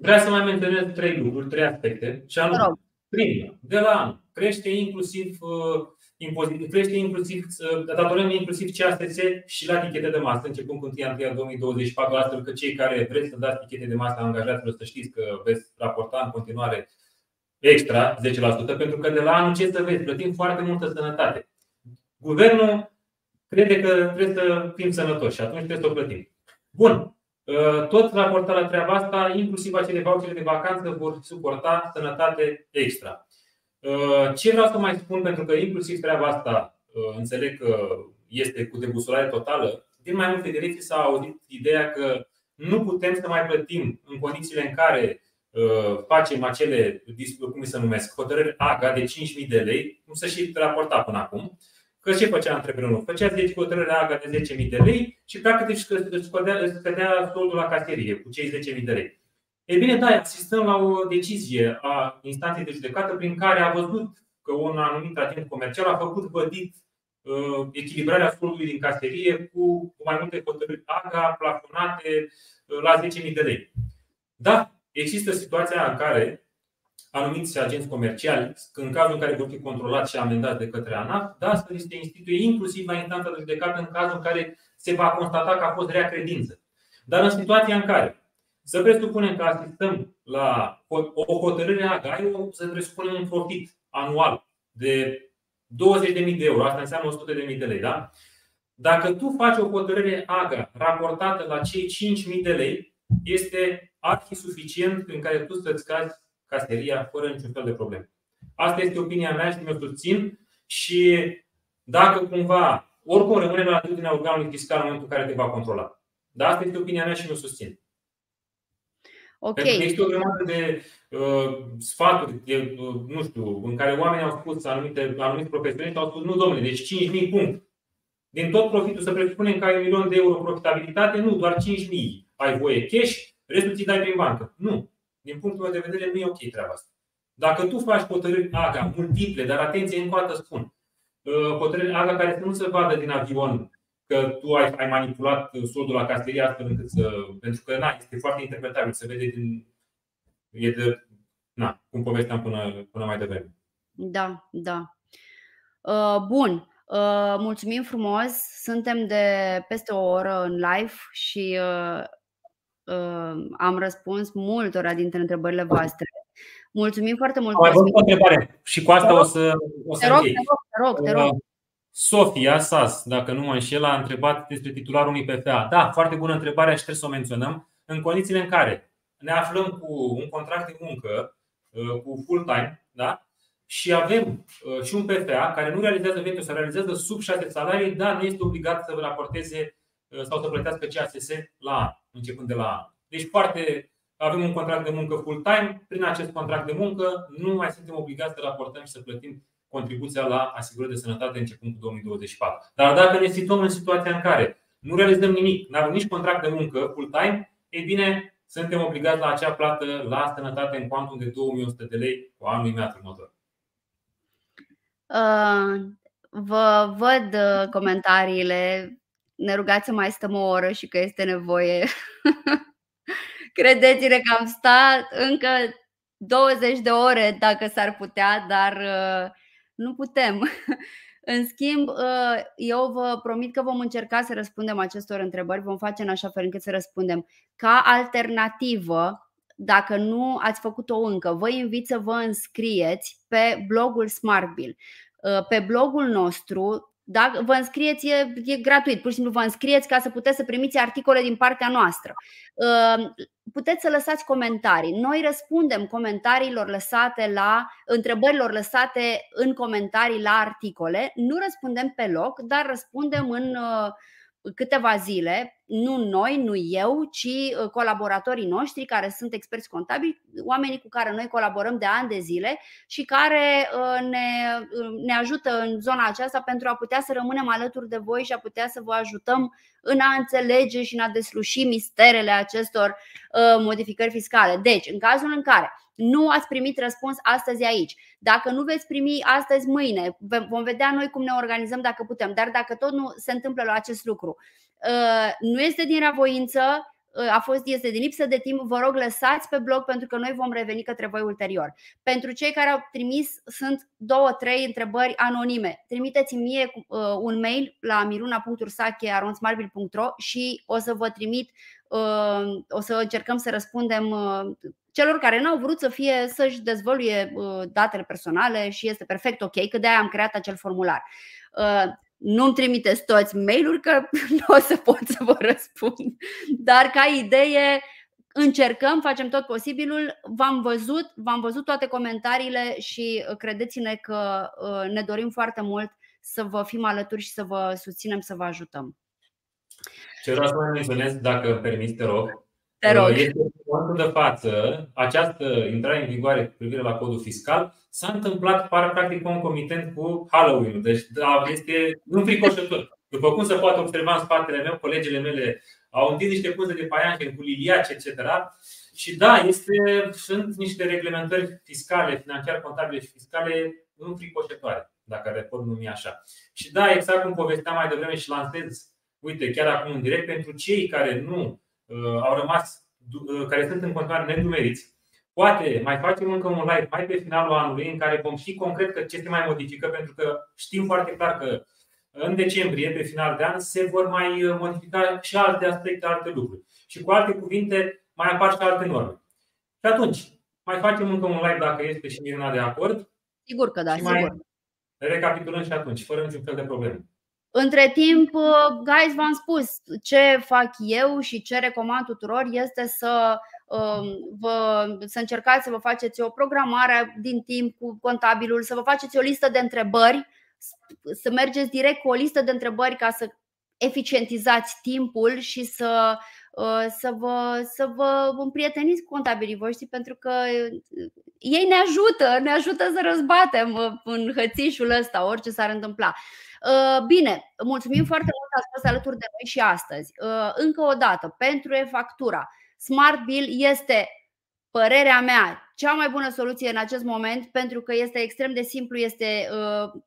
Vreau să mai menționez trei lucruri, trei aspecte. Și anume, primul, de la an, crește inclusiv uh, impozit, crește inclusiv, uh, datorăm inclusiv CASS și la tichete de masă, începând cu 1 ianuarie 2024, astfel că cei care vreți să dați tichete de masă angajaților să știți că veți raporta în continuare extra 10%, pentru că de la anul ce să vezi, plătim foarte multă sănătate. Guvernul crede că trebuie să fim sănătoși și atunci trebuie să o plătim. Bun, Uh, tot raportat la treaba asta, inclusiv acele vouchere de vacanță vor suporta sănătate extra. Uh, ce vreau să mai spun, pentru că inclusiv treaba asta uh, înțeleg că este cu debusolare totală, din mai multe direcții s-a auzit ideea că nu putem să mai plătim în condițiile în care facem acele, cum se numesc, hotărâri AGA de 5.000 de lei, cum să și raporta până acum, Că ce făcea antreprenorul? Făcea 10 hotărârea AGA de 10.000 de lei și practic își scădea, își scădea soldul la caserie cu cei 10.000 de lei. E bine, da, asistăm la o decizie a instanței de judecată prin care a văzut că un anumit agent comercial a făcut vădit uh, echilibrarea soldului din caserie cu mai multe hotărâri AGA plafonate uh, la 10.000 de lei. Da, există situația în care anumiți agenți comerciali, în cazul în care vor fi controlați și amendați de către ANAF, da, să li se instituie inclusiv la instanța de judecată în cazul în care se va constata că a fost rea credință. Dar în situația în care să presupunem că asistăm la o hotărâre a GAI, să presupunem un profit anual de 20.000 de euro, asta înseamnă 100.000 de lei, da? Dacă tu faci o hotărâre AGA raportată la cei 5.000 de lei, este arhi suficient în care tu să-ți cazi caseria fără niciun fel de probleme. Asta este opinia mea și mi-o susțin și dacă cumva, oricum rămâne la atitudinea organului fiscal în momentul în care te va controla. Dar asta este opinia mea și mi-o susțin. Ok. Pentru că există o grămadă de uh, sfaturi, de, uh, nu știu, în care oamenii au spus, anumite, anumiți profesioniști au spus, nu domnule, deci 5.000 punct. Din tot profitul să presupunem că ai un milion de euro profitabilitate, nu, doar 5.000 ai voie cash, restul ți dai prin bancă. Nu. Din punctul meu de vedere, nu e ok treaba asta. Dacă tu faci hotărâri AGA multiple, dar atenție, încă o dată spun, uh, hotărâri AGA care să nu se vadă din avion că tu ai, ai manipulat soldul la casterie astfel încât să. Pentru că na, este foarte interpretabil, se vede din. E de. Na, cum povesteam până, până mai devreme. Da, da. Uh, bun. Uh, mulțumim frumos. Suntem de peste o oră în live și uh, uh, am răspuns multora dintre întrebările voastre. Mulțumim foarte mult. Mai o întrebare și cu asta o să, o să te rog, te rog, te rog, te rog. Uh, Sofia Sas, dacă nu mă înșel, a întrebat despre titularul unui PFA. Da, foarte bună întrebare și trebuie să o menționăm. În condițiile în care ne aflăm cu un contract de muncă uh, cu full-time da? și avem uh, și un PFA care nu realizează venituri sau realizează sub 6 salarii, da, nu este obligat să raporteze uh, sau să plătească CASS la an, începând de la an. Deci foarte avem un contract de muncă full-time, prin acest contract de muncă nu mai suntem obligați să raportăm și să plătim contribuția la asigurări de sănătate începând cu 2024. Dar dacă ne situăm în situația în care nu realizăm nimic, nu avem nici contract de muncă full-time, ei bine, suntem obligați la acea plată la sănătate în cuantum de 2100 de lei cu anul imediat următor. Uh, vă văd uh, comentariile. Ne rugați să mai stăm o oră și că este nevoie. Credeți-ne că am stat încă 20 de ore dacă s-ar putea, dar uh, nu putem. În schimb, uh, eu vă promit că vom încerca să răspundem acestor întrebări, vom face în așa fel încât să răspundem. Ca alternativă, dacă nu ați făcut-o încă, vă invit să vă înscrieți pe blogul SmartBill. Uh, pe blogul nostru da? Vă înscrieți, e, e gratuit, pur și simplu vă înscrieți ca să puteți să primiți articole din partea noastră. Ă, puteți să lăsați comentarii. Noi răspundem comentariilor lăsate la întrebărilor lăsate în comentarii la articole. Nu răspundem pe loc, dar răspundem în ă, câteva zile, nu noi, nu eu, ci uh, colaboratorii noștri care sunt experți contabili, oamenii cu care noi colaborăm de ani de zile și care uh, ne, uh, ne ajută în zona aceasta pentru a putea să rămânem alături de voi și a putea să vă ajutăm în a înțelege și în a desluși misterele acestor modificări fiscale. Deci, în cazul în care nu ați primit răspuns astăzi aici. Dacă nu veți primi astăzi, mâine, vom vedea noi cum ne organizăm dacă putem. Dar dacă tot nu se întâmplă la acest lucru, uh, nu este din ravoință, uh, a fost este din lipsă de timp, vă rog lăsați pe blog pentru că noi vom reveni către voi ulterior. Pentru cei care au trimis sunt două, trei întrebări anonime. Trimiteți-mi mie uh, un mail la miruna.ursache.aronsmarbil.ro și o să vă trimit o să încercăm să răspundem celor care n-au vrut să fie să-și dezvăluie uh, datele personale și este perfect ok, că de-aia am creat acel formular. Uh, nu-mi trimiteți toți mail-uri că nu o să pot să vă răspund. Dar ca idee, încercăm, facem tot posibilul. V-am văzut, v-am văzut toate comentariile și uh, credeți-ne că ne dorim foarte mult să vă fim alături și să vă susținem, să vă ajutăm. Ce vreau să mai menționez, dacă permiți, te rog, te rog. Este în momentul de față, această intrare în vigoare cu privire la codul fiscal s-a întâmplat practic concomitent cu Halloween. Deci da, este un fricoșător. După cum se poate observa în spatele meu, colegele mele au întins niște punze de paianjen cu liliace, etc. Și da, este, sunt niște reglementări fiscale, financiar contabile și fiscale înfricoșătoare, dacă le pot numi așa. Și da, exact cum povesteam mai devreme și lansez, uite, chiar acum în direct, pentru cei care nu Uh, au rămas, uh, care sunt în continuare nedumeriți, Poate mai facem încă un live mai pe finalul anului în care vom ști concret că ce se mai modifică, pentru că știm foarte clar că în decembrie, pe final de an, se vor mai uh, modifica și alte aspecte, alte lucruri. Și cu alte cuvinte, mai apar și alte norme. Și atunci, mai facem încă un live dacă este și Mirina de acord. Sigur că da, și sigur. Mai recapitulăm și atunci, fără niciun fel de probleme. Între timp, uh, guys, v-am spus ce fac eu și ce recomand tuturor este să um, vă, să încercați să vă faceți o programare din timp cu contabilul, să vă faceți o listă de întrebări, să mergeți direct cu o listă de întrebări ca să eficientizați timpul și să, uh, să, vă, să vă împrieteniți cu contabilii voștri pentru că uh, ei ne ajută, ne ajută să răzbatem în hățișul ăsta, orice s-ar întâmpla. Uh, bine, mulțumim foarte mult că ați fost alături de noi și astăzi. Uh, încă o dată, pentru e-factura, Smart Bill este, părerea mea, cea mai bună soluție în acest moment pentru că este extrem de simplu, este uh,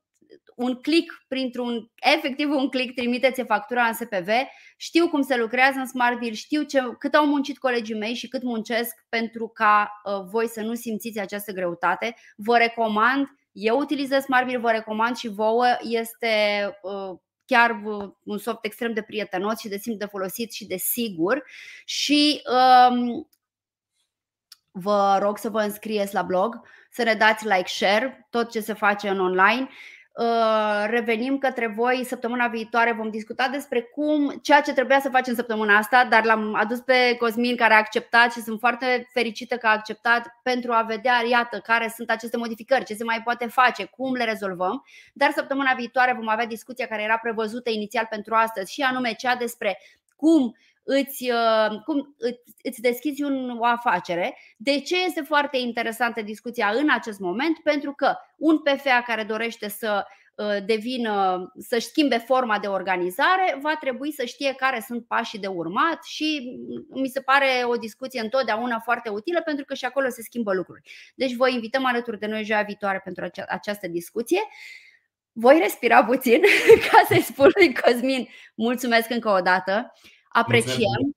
un click printr-un, efectiv un click, trimiteți factura în SPV. Știu cum se lucrează în Smart Bill, știu ce, cât au muncit colegii mei și cât muncesc pentru ca uh, voi să nu simțiți această greutate. Vă recomand eu utilizez SmartBill, vă recomand și vouă. Este uh, chiar un soft extrem de prietenos și de simplu de folosit și de sigur. Și um, vă rog să vă înscrieți la blog, să ne dați like, share, tot ce se face în online Uh, revenim către voi săptămâna viitoare. Vom discuta despre cum, ceea ce trebuia să facem săptămâna asta, dar l-am adus pe Cosmin care a acceptat și sunt foarte fericită că a acceptat pentru a vedea, iată, care sunt aceste modificări, ce se mai poate face, cum le rezolvăm. Dar săptămâna viitoare vom avea discuția care era prevăzută inițial pentru astăzi și anume cea despre cum îți, uh, cum îți deschizi un, o afacere. De ce este foarte interesantă discuția în acest moment? Pentru că un PFA care dorește să uh, devină, să-și schimbe forma de organizare, va trebui să știe care sunt pașii de urmat și mi se pare o discuție întotdeauna foarte utilă pentru că și acolo se schimbă lucruri. Deci vă invităm alături de noi joia viitoare pentru această discuție. Voi respira puțin ca să-i spun lui Cosmin mulțumesc încă o dată. Apreciem.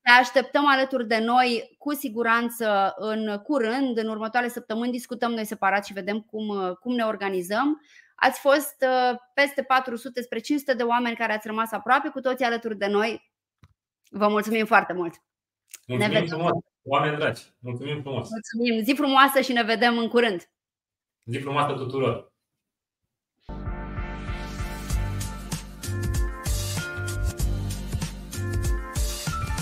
Ne așteptăm alături de noi cu siguranță în curând, în următoarele săptămâni discutăm noi separat și vedem cum, cum ne organizăm. Ați fost uh, peste 400 spre 500 de oameni care ați rămas aproape cu toții alături de noi. Vă mulțumim foarte mult! Mulțumim ne vedem. frumos, oameni dragi! Mulțumim frumos! Mulțumim! Zi frumoasă și ne vedem în curând! Zi frumoasă tuturor!